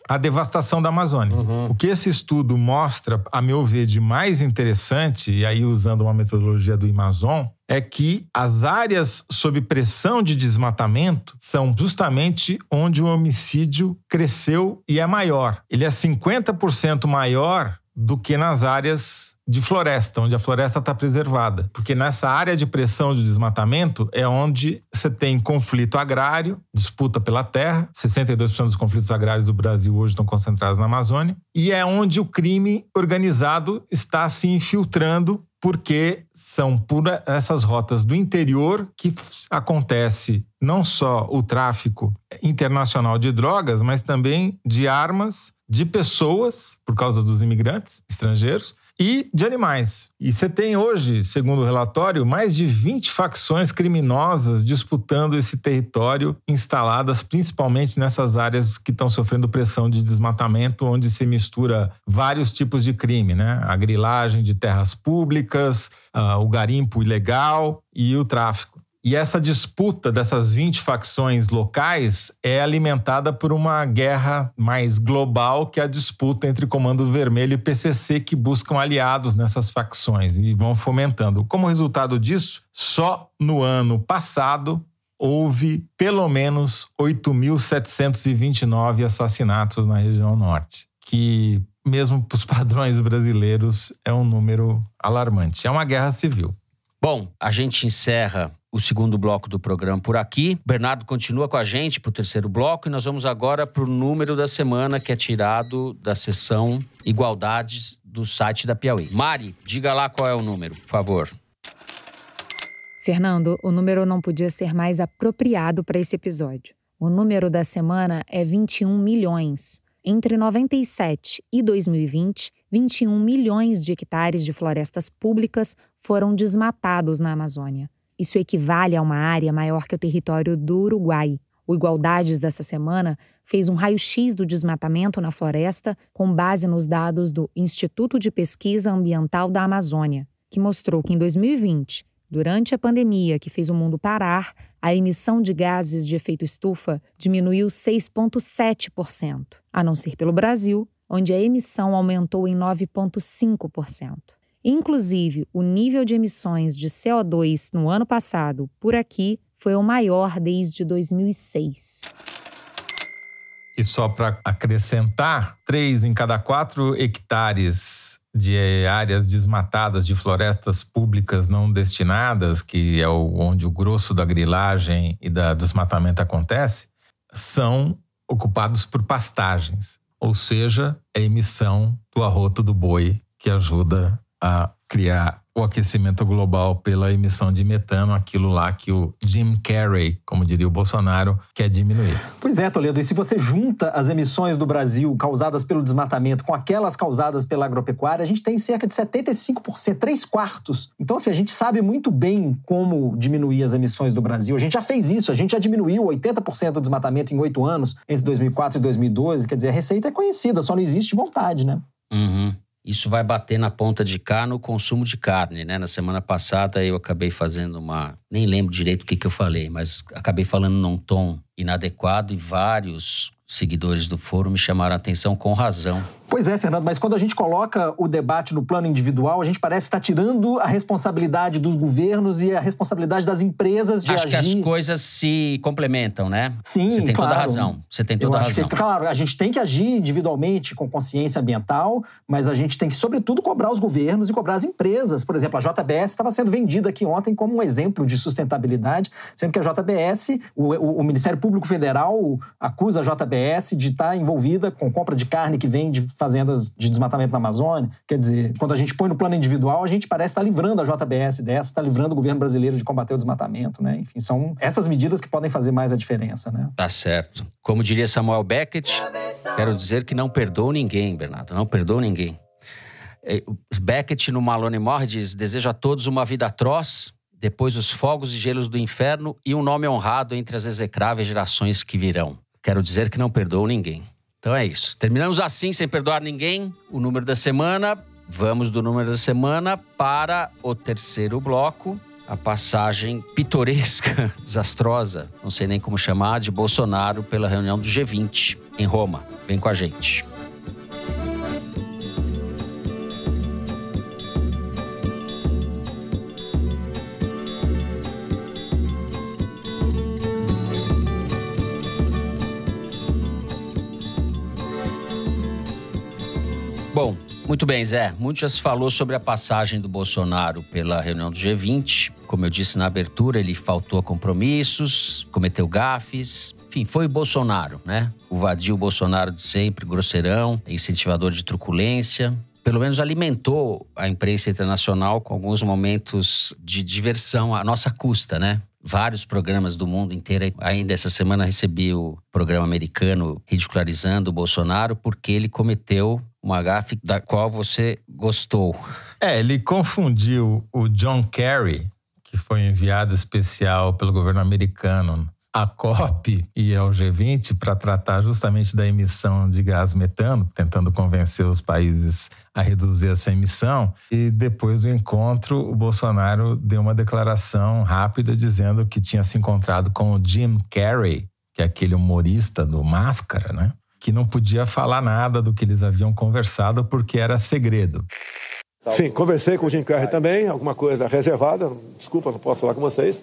à devastação da Amazônia. O que esse estudo mostra, a meu ver, de mais interessante, e aí usando uma metodologia do Amazon, é que as áreas sob pressão de desmatamento são justamente onde o homicídio cresceu e é maior. Ele é 50% maior do que nas áreas de floresta, onde a floresta está preservada. Porque nessa área de pressão de desmatamento é onde você tem conflito agrário, disputa pela terra. 62% dos conflitos agrários do Brasil hoje estão concentrados na Amazônia. E é onde o crime organizado está se infiltrando porque são por essas rotas do interior que acontece não só o tráfico internacional de drogas, mas também de armas, de pessoas, por causa dos imigrantes estrangeiros, e de animais. E você tem hoje, segundo o relatório, mais de 20 facções criminosas disputando esse território, instaladas principalmente nessas áreas que estão sofrendo pressão de desmatamento, onde se mistura vários tipos de crime, né? A grilagem de terras públicas, uh, o garimpo ilegal e o tráfico. E essa disputa dessas 20 facções locais é alimentada por uma guerra mais global, que é a disputa entre Comando Vermelho e PCC, que buscam aliados nessas facções e vão fomentando. Como resultado disso, só no ano passado houve pelo menos 8.729 assassinatos na região norte, que mesmo para os padrões brasileiros é um número alarmante. É uma guerra civil. Bom, a gente encerra o segundo bloco do programa por aqui. Bernardo continua com a gente para o terceiro bloco e nós vamos agora para o número da semana que é tirado da sessão Igualdades do site da Piauí. Mari, diga lá qual é o número, por favor. Fernando, o número não podia ser mais apropriado para esse episódio. O número da semana é 21 milhões. Entre 97 e 2020, 21 milhões de hectares de florestas públicas foram desmatados na Amazônia. Isso equivale a uma área maior que o território do Uruguai. O Igualdades dessa semana fez um raio-x do desmatamento na floresta com base nos dados do Instituto de Pesquisa Ambiental da Amazônia, que mostrou que em 2020, durante a pandemia que fez o mundo parar, a emissão de gases de efeito estufa diminuiu 6,7%, a não ser pelo Brasil, onde a emissão aumentou em 9,5%. Inclusive, o nível de emissões de CO2 no ano passado, por aqui, foi o maior desde 2006. E só para acrescentar, três em cada quatro hectares de áreas desmatadas de florestas públicas não destinadas, que é onde o grosso da grilagem e da desmatamento acontece, são ocupados por pastagens, ou seja, a emissão do arroto do boi que ajuda a criar o aquecimento global pela emissão de metano, aquilo lá que o Jim Carrey, como diria o Bolsonaro, quer diminuir. Pois é, Toledo, e se você junta as emissões do Brasil causadas pelo desmatamento com aquelas causadas pela agropecuária, a gente tem cerca de 75%, 3 quartos. Então, assim, a gente sabe muito bem como diminuir as emissões do Brasil. A gente já fez isso, a gente já diminuiu 80% do desmatamento em oito anos, entre 2004 e 2012. Quer dizer, a receita é conhecida, só não existe vontade, né? Uhum. Isso vai bater na ponta de cá no consumo de carne, né? Na semana passada eu acabei fazendo uma. Nem lembro direito o que, que eu falei, mas acabei falando num tom inadequado e vários seguidores do foro me chamaram a atenção com razão. Pois é, Fernando, mas quando a gente coloca o debate no plano individual, a gente parece estar tirando a responsabilidade dos governos e a responsabilidade das empresas de acho agir. Acho que as coisas se complementam, né? Sim, Você tem claro. toda a razão. Você tem toda Eu a razão. Que, claro, a gente tem que agir individualmente com consciência ambiental, mas a gente tem que, sobretudo, cobrar os governos e cobrar as empresas. Por exemplo, a JBS estava sendo vendida aqui ontem como um exemplo de sustentabilidade, sendo que a JBS, o, o, o Ministério Público Federal acusa a JBS de estar envolvida com compra de carne que vem de fazendas de desmatamento na Amazônia. Quer dizer, quando a gente põe no plano individual, a gente parece estar livrando a JBS dessa, está livrando o governo brasileiro de combater o desmatamento, né? Enfim, são essas medidas que podem fazer mais a diferença, né? Tá certo. Como diria Samuel Beckett, quero dizer que não perdoo ninguém, Bernardo, não perdoo ninguém. Beckett, no Malone Morre, diz: desejo a todos uma vida atroz, depois os fogos e gelos do inferno e um nome honrado entre as execráveis gerações que virão. Quero dizer que não perdoo ninguém. Então é isso. Terminamos assim, sem perdoar ninguém, o número da semana. Vamos do número da semana para o terceiro bloco, a passagem pitoresca, desastrosa, não sei nem como chamar, de Bolsonaro pela reunião do G20 em Roma. Vem com a gente. Bom, muito bem, Zé. Muito já se falou sobre a passagem do Bolsonaro pela reunião do G20. Como eu disse na abertura, ele faltou a compromissos, cometeu gafes. Enfim, foi o Bolsonaro, né? O vadio Bolsonaro de sempre, grosseirão, incentivador de truculência. Pelo menos alimentou a imprensa internacional com alguns momentos de diversão à nossa custa, né? Vários programas do mundo inteiro. Ainda essa semana recebi o programa americano ridicularizando o Bolsonaro porque ele cometeu uma gafe da qual você gostou. É, ele confundiu o John Kerry, que foi enviado especial pelo governo americano à COP e ao G20 para tratar justamente da emissão de gás metano, tentando convencer os países a reduzir essa emissão. E depois do encontro, o Bolsonaro deu uma declaração rápida dizendo que tinha se encontrado com o Jim Carrey, que é aquele humorista do Máscara, né? Que não podia falar nada do que eles haviam conversado porque era segredo. Sim, conversei com o Jim Carrey também, alguma coisa reservada, desculpa, não posso falar com vocês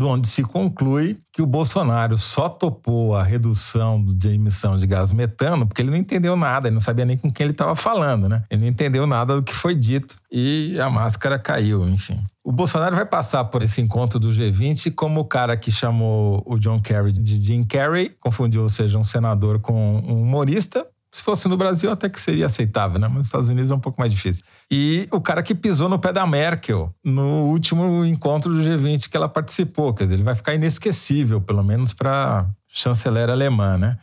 onde se conclui que o Bolsonaro só topou a redução de emissão de gás metano porque ele não entendeu nada, ele não sabia nem com quem ele estava falando, né? Ele não entendeu nada do que foi dito e a máscara caiu, enfim. O Bolsonaro vai passar por esse encontro do G20 como o cara que chamou o John Kerry de Jim Carrey, confundiu, ou seja, um senador com um humorista, se fosse no Brasil, até que seria aceitável, né? Mas nos Estados Unidos é um pouco mais difícil. E o cara que pisou no pé da Merkel no último encontro do G20 que ela participou. Quer dizer, ele vai ficar inesquecível, pelo menos para chanceler alemã, né?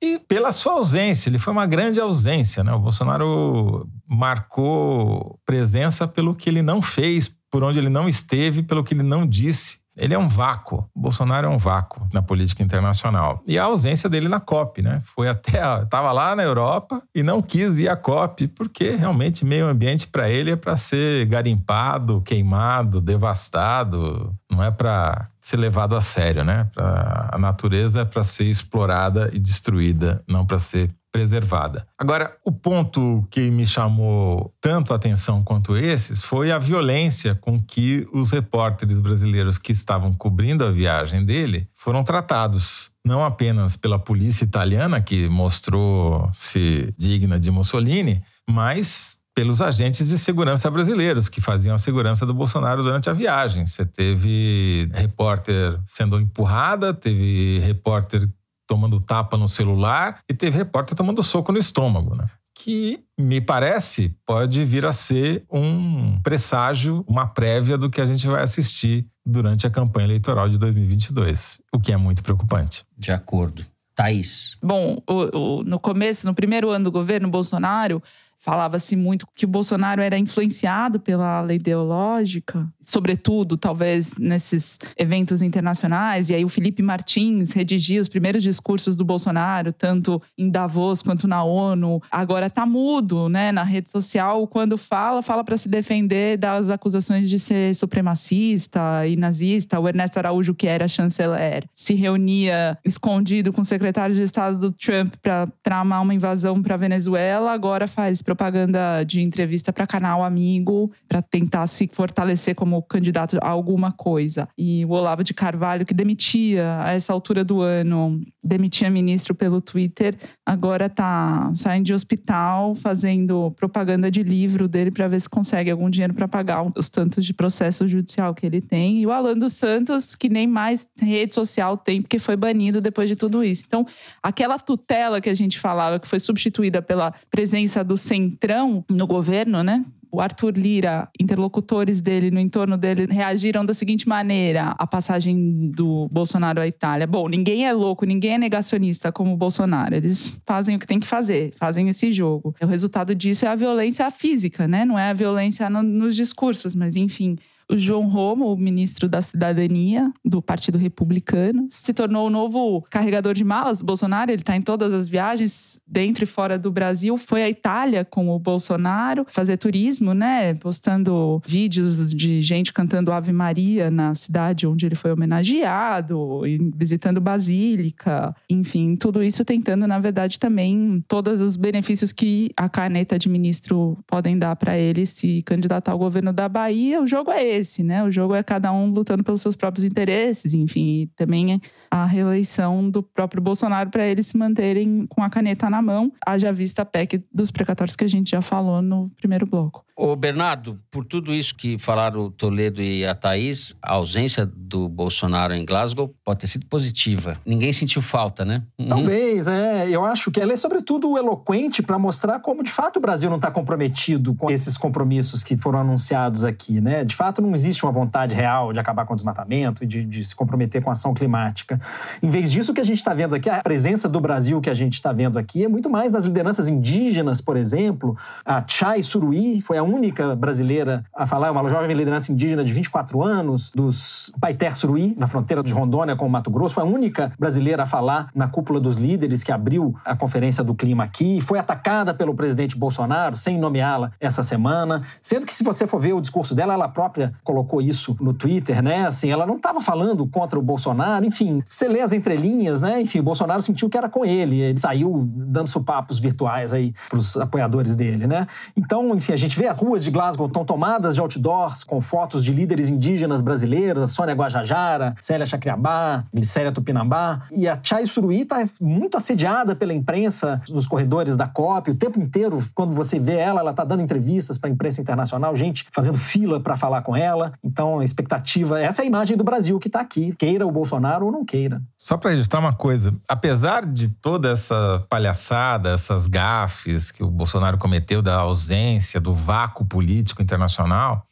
E pela sua ausência, ele foi uma grande ausência, né? O Bolsonaro marcou presença pelo que ele não fez, por onde ele não esteve, pelo que ele não disse ele é um vácuo. Bolsonaro é um vácuo na política internacional. E a ausência dele na COP, né? Foi até. Estava lá na Europa e não quis ir à COP, porque realmente meio ambiente para ele é para ser garimpado, queimado, devastado. Não é para ser levado a sério, né? Pra, a natureza é para ser explorada e destruída, não para ser preservada. Agora, o ponto que me chamou tanto a atenção quanto esses foi a violência com que os repórteres brasileiros que estavam cobrindo a viagem dele foram tratados. Não apenas pela polícia italiana, que mostrou-se digna de Mussolini, mas pelos agentes de segurança brasileiros que faziam a segurança do Bolsonaro durante a viagem. Você teve repórter sendo empurrada, teve repórter tomando tapa no celular e teve repórter tomando soco no estômago, né? Que me parece pode vir a ser um presságio, uma prévia do que a gente vai assistir durante a campanha eleitoral de 2022, o que é muito preocupante. De acordo. Thaís. Bom, o, o, no começo, no primeiro ano do governo Bolsonaro, Falava-se muito que o Bolsonaro era influenciado pela lei ideológica, sobretudo, talvez, nesses eventos internacionais. E aí o Felipe Martins redigia os primeiros discursos do Bolsonaro, tanto em Davos quanto na ONU. Agora está mudo, né? Na rede social, quando fala, fala para se defender das acusações de ser supremacista e nazista. O Ernesto Araújo, que era chanceler, se reunia escondido com o secretário de Estado do Trump para tramar uma invasão para Venezuela. Agora faz propaganda de entrevista para canal amigo, para tentar se fortalecer como candidato a alguma coisa. E o Olavo de Carvalho, que demitia a essa altura do ano, demitia ministro pelo Twitter, agora está saindo de hospital fazendo propaganda de livro dele para ver se consegue algum dinheiro para pagar os tantos de processo judicial que ele tem. E o Alan dos Santos, que nem mais rede social tem, porque foi banido depois de tudo isso. Então, aquela tutela que a gente falava, que foi substituída pela presença do centrão no governo, né? O Arthur Lira, interlocutores dele no entorno dele, reagiram da seguinte maneira à passagem do Bolsonaro à Itália. Bom, ninguém é louco, ninguém é negacionista como o Bolsonaro. Eles fazem o que tem que fazer, fazem esse jogo. O resultado disso é a violência física, né? Não é a violência no, nos discursos, mas enfim o João Romo, o ministro da Cidadania do Partido Republicano, se tornou o novo carregador de malas do Bolsonaro. Ele está em todas as viagens, dentro e fora do Brasil. Foi à Itália com o Bolsonaro fazer turismo, né? Postando vídeos de gente cantando Ave Maria na cidade onde ele foi homenageado, visitando Basílica, enfim, tudo isso tentando, na verdade, também todos os benefícios que a caneta de ministro podem dar para ele se candidatar ao governo da Bahia. O jogo é esse interesse, né? O jogo é cada um lutando pelos seus próprios interesses, enfim, e também a reeleição do próprio Bolsonaro para eles se manterem com a caneta na na mão, haja vista a PEC dos precatórios que a gente já falou no primeiro bloco. Ô Bernardo, por tudo isso que falaram o Toledo e a Thaís, a ausência do Bolsonaro em Glasgow pode ter sido positiva. Ninguém sentiu falta, né? Uhum. Talvez, é. Eu acho que ela é sobretudo eloquente para mostrar como de fato o Brasil não está comprometido com esses compromissos que foram anunciados aqui, né? De fato não existe uma vontade real de acabar com o desmatamento e de, de se comprometer com a ação climática. Em vez disso, o que a gente está vendo aqui, a presença do Brasil que a gente está vendo aqui é muito mais das lideranças indígenas, por exemplo. A Chai Suruí foi a única brasileira a falar, uma jovem liderança indígena de 24 anos, dos Paiter Suruí, na fronteira de Rondônia com o Mato Grosso, foi a única brasileira a falar na cúpula dos líderes que abriu a Conferência do Clima aqui, foi atacada pelo presidente Bolsonaro, sem nomeá-la essa semana, sendo que se você for ver o discurso dela, ela própria colocou isso no Twitter, né? Assim, ela não estava falando contra o Bolsonaro, enfim, você lê as entrelinhas, né? Enfim, o Bolsonaro sentiu que era com ele, ele saiu dando supapos virtuais aí para os apoiadores dele, né? Então, enfim, a gente vê as ruas de Glasgow estão tomadas de outdoors com fotos de líderes indígenas brasileiras, Sônia Guajajara, Célia Chacriabá, Glicéria Tupinambá. E a Chai Suruí está muito assediada pela imprensa nos corredores da COP. O tempo inteiro, quando você vê ela, ela está dando entrevistas para a imprensa internacional, gente fazendo fila para falar com ela. Então, a expectativa, essa é a imagem do Brasil que está aqui, queira o Bolsonaro ou não queira. Só para registrar uma coisa, apesar de toda essa palhaçada, essas gafes que o Bolsonaro cometeu da ausência, do vácuo político internacional,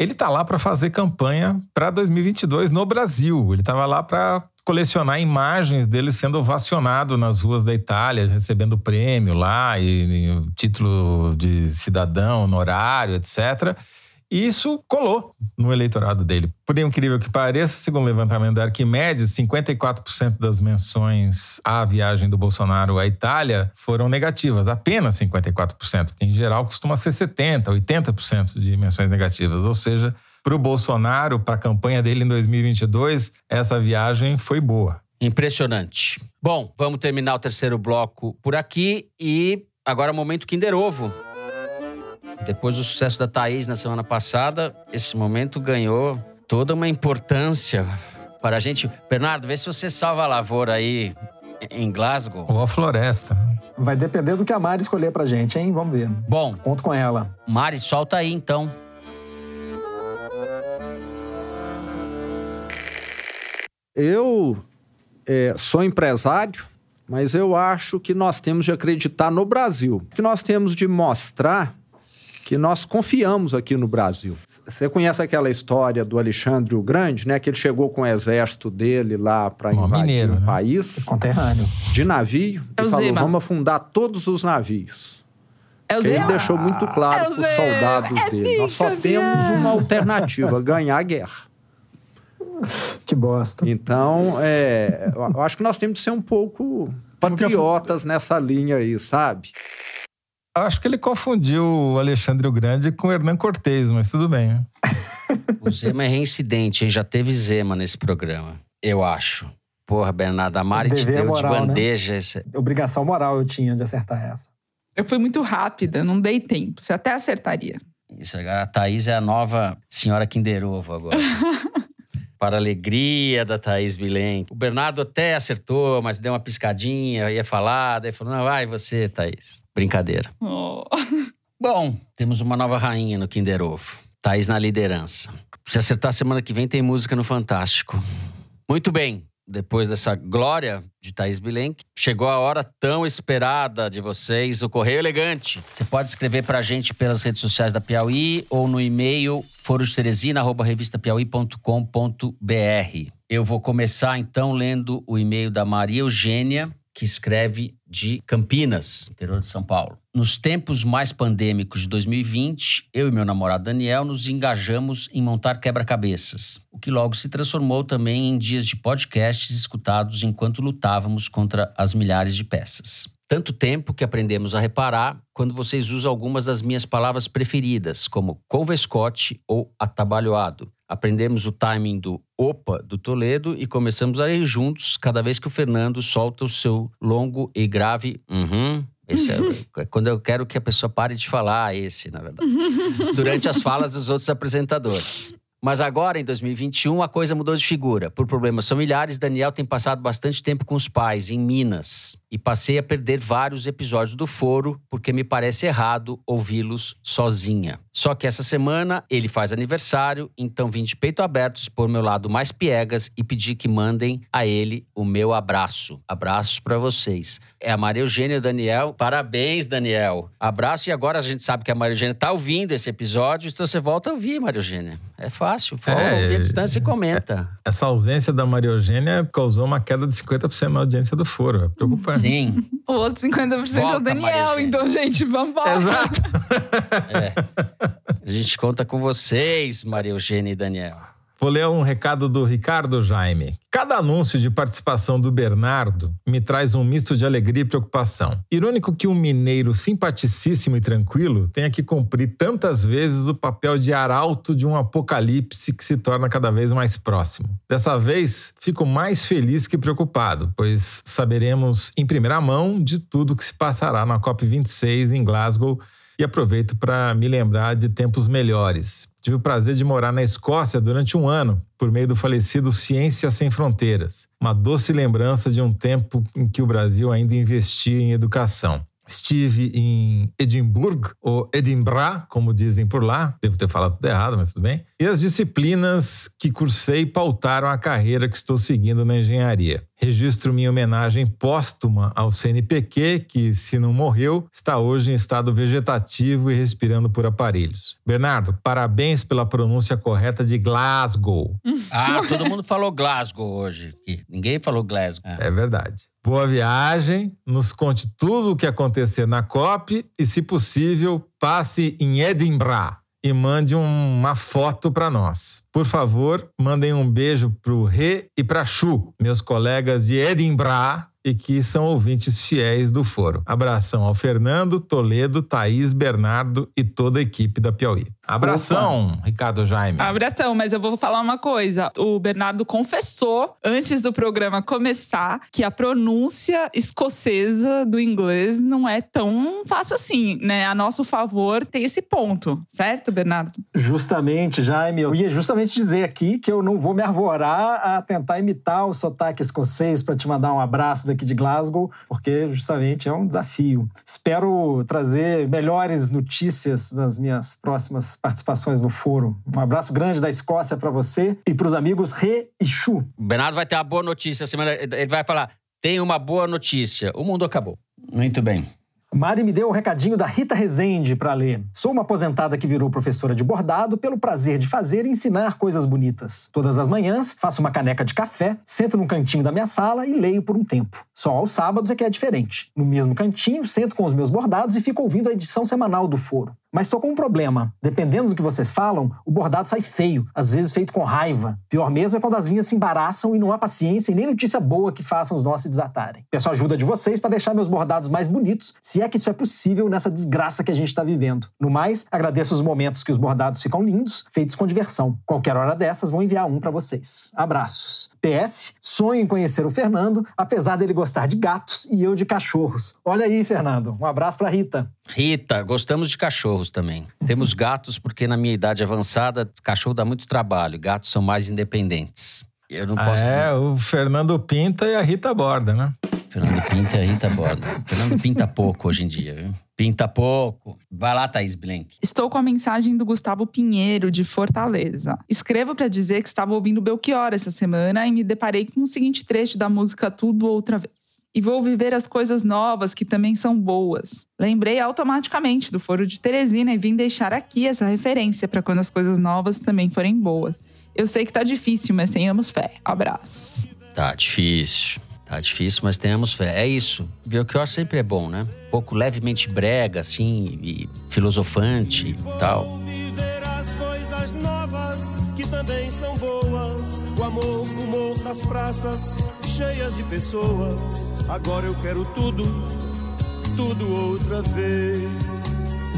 ele está lá para fazer campanha para 2022 no Brasil. Ele estava lá para colecionar imagens dele sendo ovacionado nas ruas da Itália, recebendo prêmio lá e, e título de cidadão honorário, etc. E isso colou no eleitorado dele. Por incrível que pareça, segundo o levantamento da Arquimedes, 54% das menções à viagem do Bolsonaro à Itália foram negativas, apenas 54%, porque em geral costuma ser 70%, 80% de menções negativas. Ou seja, para o Bolsonaro, para a campanha dele em 2022, essa viagem foi boa. Impressionante. Bom, vamos terminar o terceiro bloco por aqui e agora é o momento Kinder Ovo. Depois do sucesso da Thaís na semana passada, esse momento ganhou toda uma importância para a gente. Bernardo, vê se você salva a lavoura aí em Glasgow. Ou a floresta. Vai depender do que a Mari escolher pra gente, hein? Vamos ver. Bom. Conto com ela. Mari, solta aí então. Eu é, sou empresário, mas eu acho que nós temos de acreditar no Brasil. Que nós temos de mostrar que nós confiamos aqui no Brasil. Você conhece aquela história do Alexandre o Grande, né? Que ele chegou com o exército dele lá para invadir mineiro, um né? país. Conterrâneo. De navio. É e falou, Zema. vamos afundar todos os navios. É o ele deixou muito claro é para os soldados é dele. Nós só temos uma alternativa, ganhar a guerra. Que bosta. Então, é, eu acho que nós temos que ser um pouco patriotas nessa linha aí, sabe? Acho que ele confundiu o Alexandre o Grande com o Hernan Cortez, mas tudo bem. o Zema é reincidente, hein? Já teve Zema nesse programa, eu acho. Porra, Bernardo, a Mari te deu moral, de né? bandeja. Né? Esse... Obrigação moral eu tinha de acertar essa. Eu fui muito rápida, não dei tempo. Você até acertaria. Isso, agora a Thaís é a nova senhora Kinder Ovo agora. para a alegria da Thaís Bilen. O Bernardo até acertou, mas deu uma piscadinha, ia falar, daí falou: não, vai você, Thaís. Brincadeira. Oh. Bom, temos uma nova rainha no Kinder Ovo. Thaís na liderança. Se acertar semana que vem, tem música no Fantástico. Muito bem depois dessa glória de Thaís Bilenque, chegou a hora tão esperada de vocês, o Correio Elegante. Você pode escrever para a gente pelas redes sociais da Piauí ou no e-mail forosteresina.revistapiauí.com.br. Eu vou começar então lendo o e-mail da Maria Eugênia, que escreve de Campinas, interior de São Paulo. Nos tempos mais pandêmicos de 2020, eu e meu namorado Daniel nos engajamos em montar quebra-cabeças, o que logo se transformou também em dias de podcasts escutados enquanto lutávamos contra as milhares de peças. Tanto tempo que aprendemos a reparar quando vocês usam algumas das minhas palavras preferidas, como convescote ou atabalhoado, aprendemos o timing do opa do Toledo e começamos a ir juntos cada vez que o Fernando solta o seu longo e grave uhum. Esse é, é quando eu quero que a pessoa pare de falar, esse, na verdade. Durante as falas dos outros apresentadores. Mas agora, em 2021, a coisa mudou de figura. Por problemas familiares, Daniel tem passado bastante tempo com os pais, em Minas. E passei a perder vários episódios do foro, porque me parece errado ouvi-los sozinha. Só que essa semana ele faz aniversário, então vim de peito aberto expor meu lado mais piegas e pedir que mandem a ele o meu abraço. Abraços para vocês. É a Maria Eugênia Daniel. Parabéns, Daniel. Abraço. E agora a gente sabe que a Maria Eugênia tá ouvindo esse episódio, então você volta a ouvir, Maria Eugênia. É fácil. Fala, É, ouvir a distância e comenta. Essa ausência da Maria Eugênia causou uma queda de 50% na audiência do foro. É preocupante. Sim. O outro 50% é o Volta, Daniel. Então, gente, vamos embora. Exato. A gente conta com vocês, Maria Eugênia e Daniel. Vou ler um recado do Ricardo Jaime. Cada anúncio de participação do Bernardo me traz um misto de alegria e preocupação. Irônico que um mineiro simpaticíssimo e tranquilo tenha que cumprir tantas vezes o papel de arauto de um apocalipse que se torna cada vez mais próximo. Dessa vez, fico mais feliz que preocupado, pois saberemos em primeira mão de tudo que se passará na COP26 em Glasgow e aproveito para me lembrar de tempos melhores. Tive o prazer de morar na Escócia durante um ano, por meio do falecido Ciências Sem Fronteiras. Uma doce lembrança de um tempo em que o Brasil ainda investia em educação. Estive em Edimburgo, ou Edinburgh, como dizem por lá. Devo ter falado tudo errado, mas tudo bem. E as disciplinas que cursei pautaram a carreira que estou seguindo na engenharia. Registro minha homenagem póstuma ao CNPq, que, se não morreu, está hoje em estado vegetativo e respirando por aparelhos. Bernardo, parabéns pela pronúncia correta de Glasgow. Ah, todo mundo falou Glasgow hoje. Ninguém falou Glasgow. É. É verdade. Boa viagem, nos conte tudo o que acontecer na COP e, se possível, passe em Edinburgh e mande um- uma foto para nós. Por favor, mandem um beijo pro Rê e pra Chu, meus colegas de Edinburgh e que são ouvintes fiéis do foro. Abração ao Fernando, Toledo, Thaís, Bernardo e toda a equipe da Piauí. Abração, Ricardo Jaime. Abração, mas eu vou falar uma coisa. O Bernardo confessou, antes do programa começar, que a pronúncia escocesa do inglês não é tão fácil assim, né? A nosso favor tem esse ponto, certo, Bernardo? Justamente, Jaime. Eu ia justamente dizer aqui que eu não vou me arvorar a tentar imitar o sotaque escocês para te mandar um abraço daqui de Glasgow, porque justamente é um desafio. Espero trazer melhores notícias nas minhas próximas participações no foro. Um abraço grande da Escócia para você e para os amigos Rê e Chu. O Bernardo vai ter uma boa notícia. Semana, ele vai falar: tem uma boa notícia. O mundo acabou. Muito bem. Mari me deu o recadinho da Rita Rezende para ler. Sou uma aposentada que virou professora de bordado pelo prazer de fazer e ensinar coisas bonitas. Todas as manhãs, faço uma caneca de café, sento num cantinho da minha sala e leio por um tempo. Só aos sábados é que é diferente. No mesmo cantinho, sento com os meus bordados e fico ouvindo a edição semanal do foro. Mas tô com um problema. Dependendo do que vocês falam, o bordado sai feio, às vezes feito com raiva. Pior mesmo é quando as linhas se embaraçam e não há paciência e nem notícia boa que façam os nossos desatarem. Peço ajuda de vocês para deixar meus bordados mais bonitos, se é que isso é possível nessa desgraça que a gente está vivendo. No mais, agradeço os momentos que os bordados ficam lindos, feitos com diversão. Qualquer hora dessas, vou enviar um para vocês. Abraços. PS, sonho em conhecer o Fernando, apesar dele gostar de gatos e eu de cachorros. Olha aí, Fernando. Um abraço para Rita. Rita, gostamos de cachorros também. Temos gatos porque na minha idade avançada, cachorro dá muito trabalho. Gatos são mais independentes. Eu não posso. É, o Fernando Pinta e a Rita Borda, né? Fernando Pinta e Rita Borda. Fernando pinta pouco hoje em dia, viu? Pinta pouco. Vai lá, Thaís Blank. Estou com a mensagem do Gustavo Pinheiro, de Fortaleza. Escrevo para dizer que estava ouvindo Belchior essa semana e me deparei com o seguinte trecho da música Tudo Outra Vez. E vou viver as coisas novas que também são boas. Lembrei automaticamente do Foro de Teresina e vim deixar aqui essa referência para quando as coisas novas também forem boas. Eu sei que tá difícil, mas tenhamos fé. Abraços. Tá difícil. Tá difícil, mas tenhamos fé. É isso. Belchior sempre é bom, né? Um pouco levemente brega, assim, e filosofante e tal. viver as coisas novas que também são boas. O amor, o humor das praças cheias de pessoas. Agora eu quero tudo, tudo outra vez.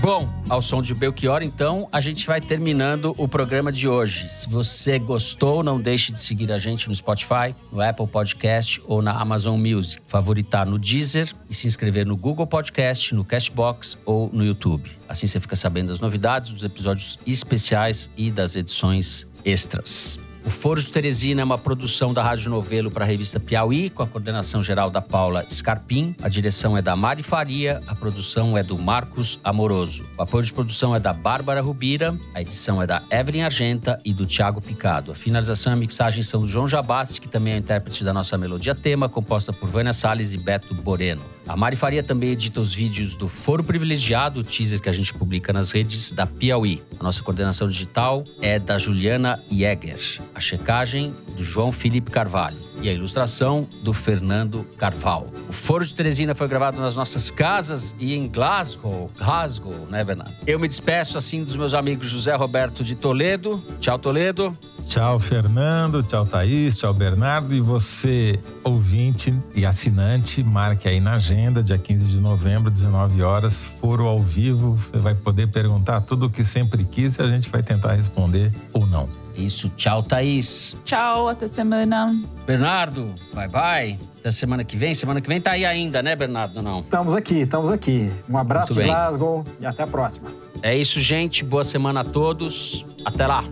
Bom, ao som de Belchior, então, a gente vai terminando o programa de hoje. Se você gostou, não deixe de seguir a gente no Spotify, no Apple Podcast ou na Amazon Music. Favoritar no Deezer e se inscrever no Google Podcast, no Cashbox ou no YouTube. Assim você fica sabendo das novidades, dos episódios especiais e das edições extras. O Foro Teresina é uma produção da Rádio Novelo para a revista Piauí, com a coordenação geral da Paula Scarpim. A direção é da Mari Faria, a produção é do Marcos Amoroso. O apoio de produção é da Bárbara Rubira, a edição é da Evelyn Argenta e do Thiago Picado. A finalização e a mixagem são do João Jabassi, que também é intérprete da nossa melodia tema, composta por Vânia Salles e Beto Boreno. A Mari Faria também edita os vídeos do Foro Privilegiado, o teaser que a gente publica nas redes da Piauí. A nossa coordenação digital é da Juliana Jäger. A checagem do João Felipe Carvalho e a ilustração do Fernando Carval. O Foro de Teresina foi gravado nas nossas casas e em Glasgow. Glasgow, né, Bernardo? Eu me despeço assim dos meus amigos José Roberto de Toledo. Tchau, Toledo. Tchau, Fernando. Tchau, Thaís. Tchau, Bernardo. E você, ouvinte e assinante, marque aí na agenda, dia 15 de novembro, 19 horas, foro ao vivo. Você vai poder perguntar tudo o que sempre quis e a gente vai tentar responder ou não. Isso. Tchau, Thaís. Tchau, até semana. Bernardo, bye bye. Até semana que vem. Semana que vem tá aí ainda, né, Bernardo? Não. Estamos aqui, estamos aqui. Um abraço. Glasgow e até a próxima. É isso, gente. Boa semana a todos. Até lá.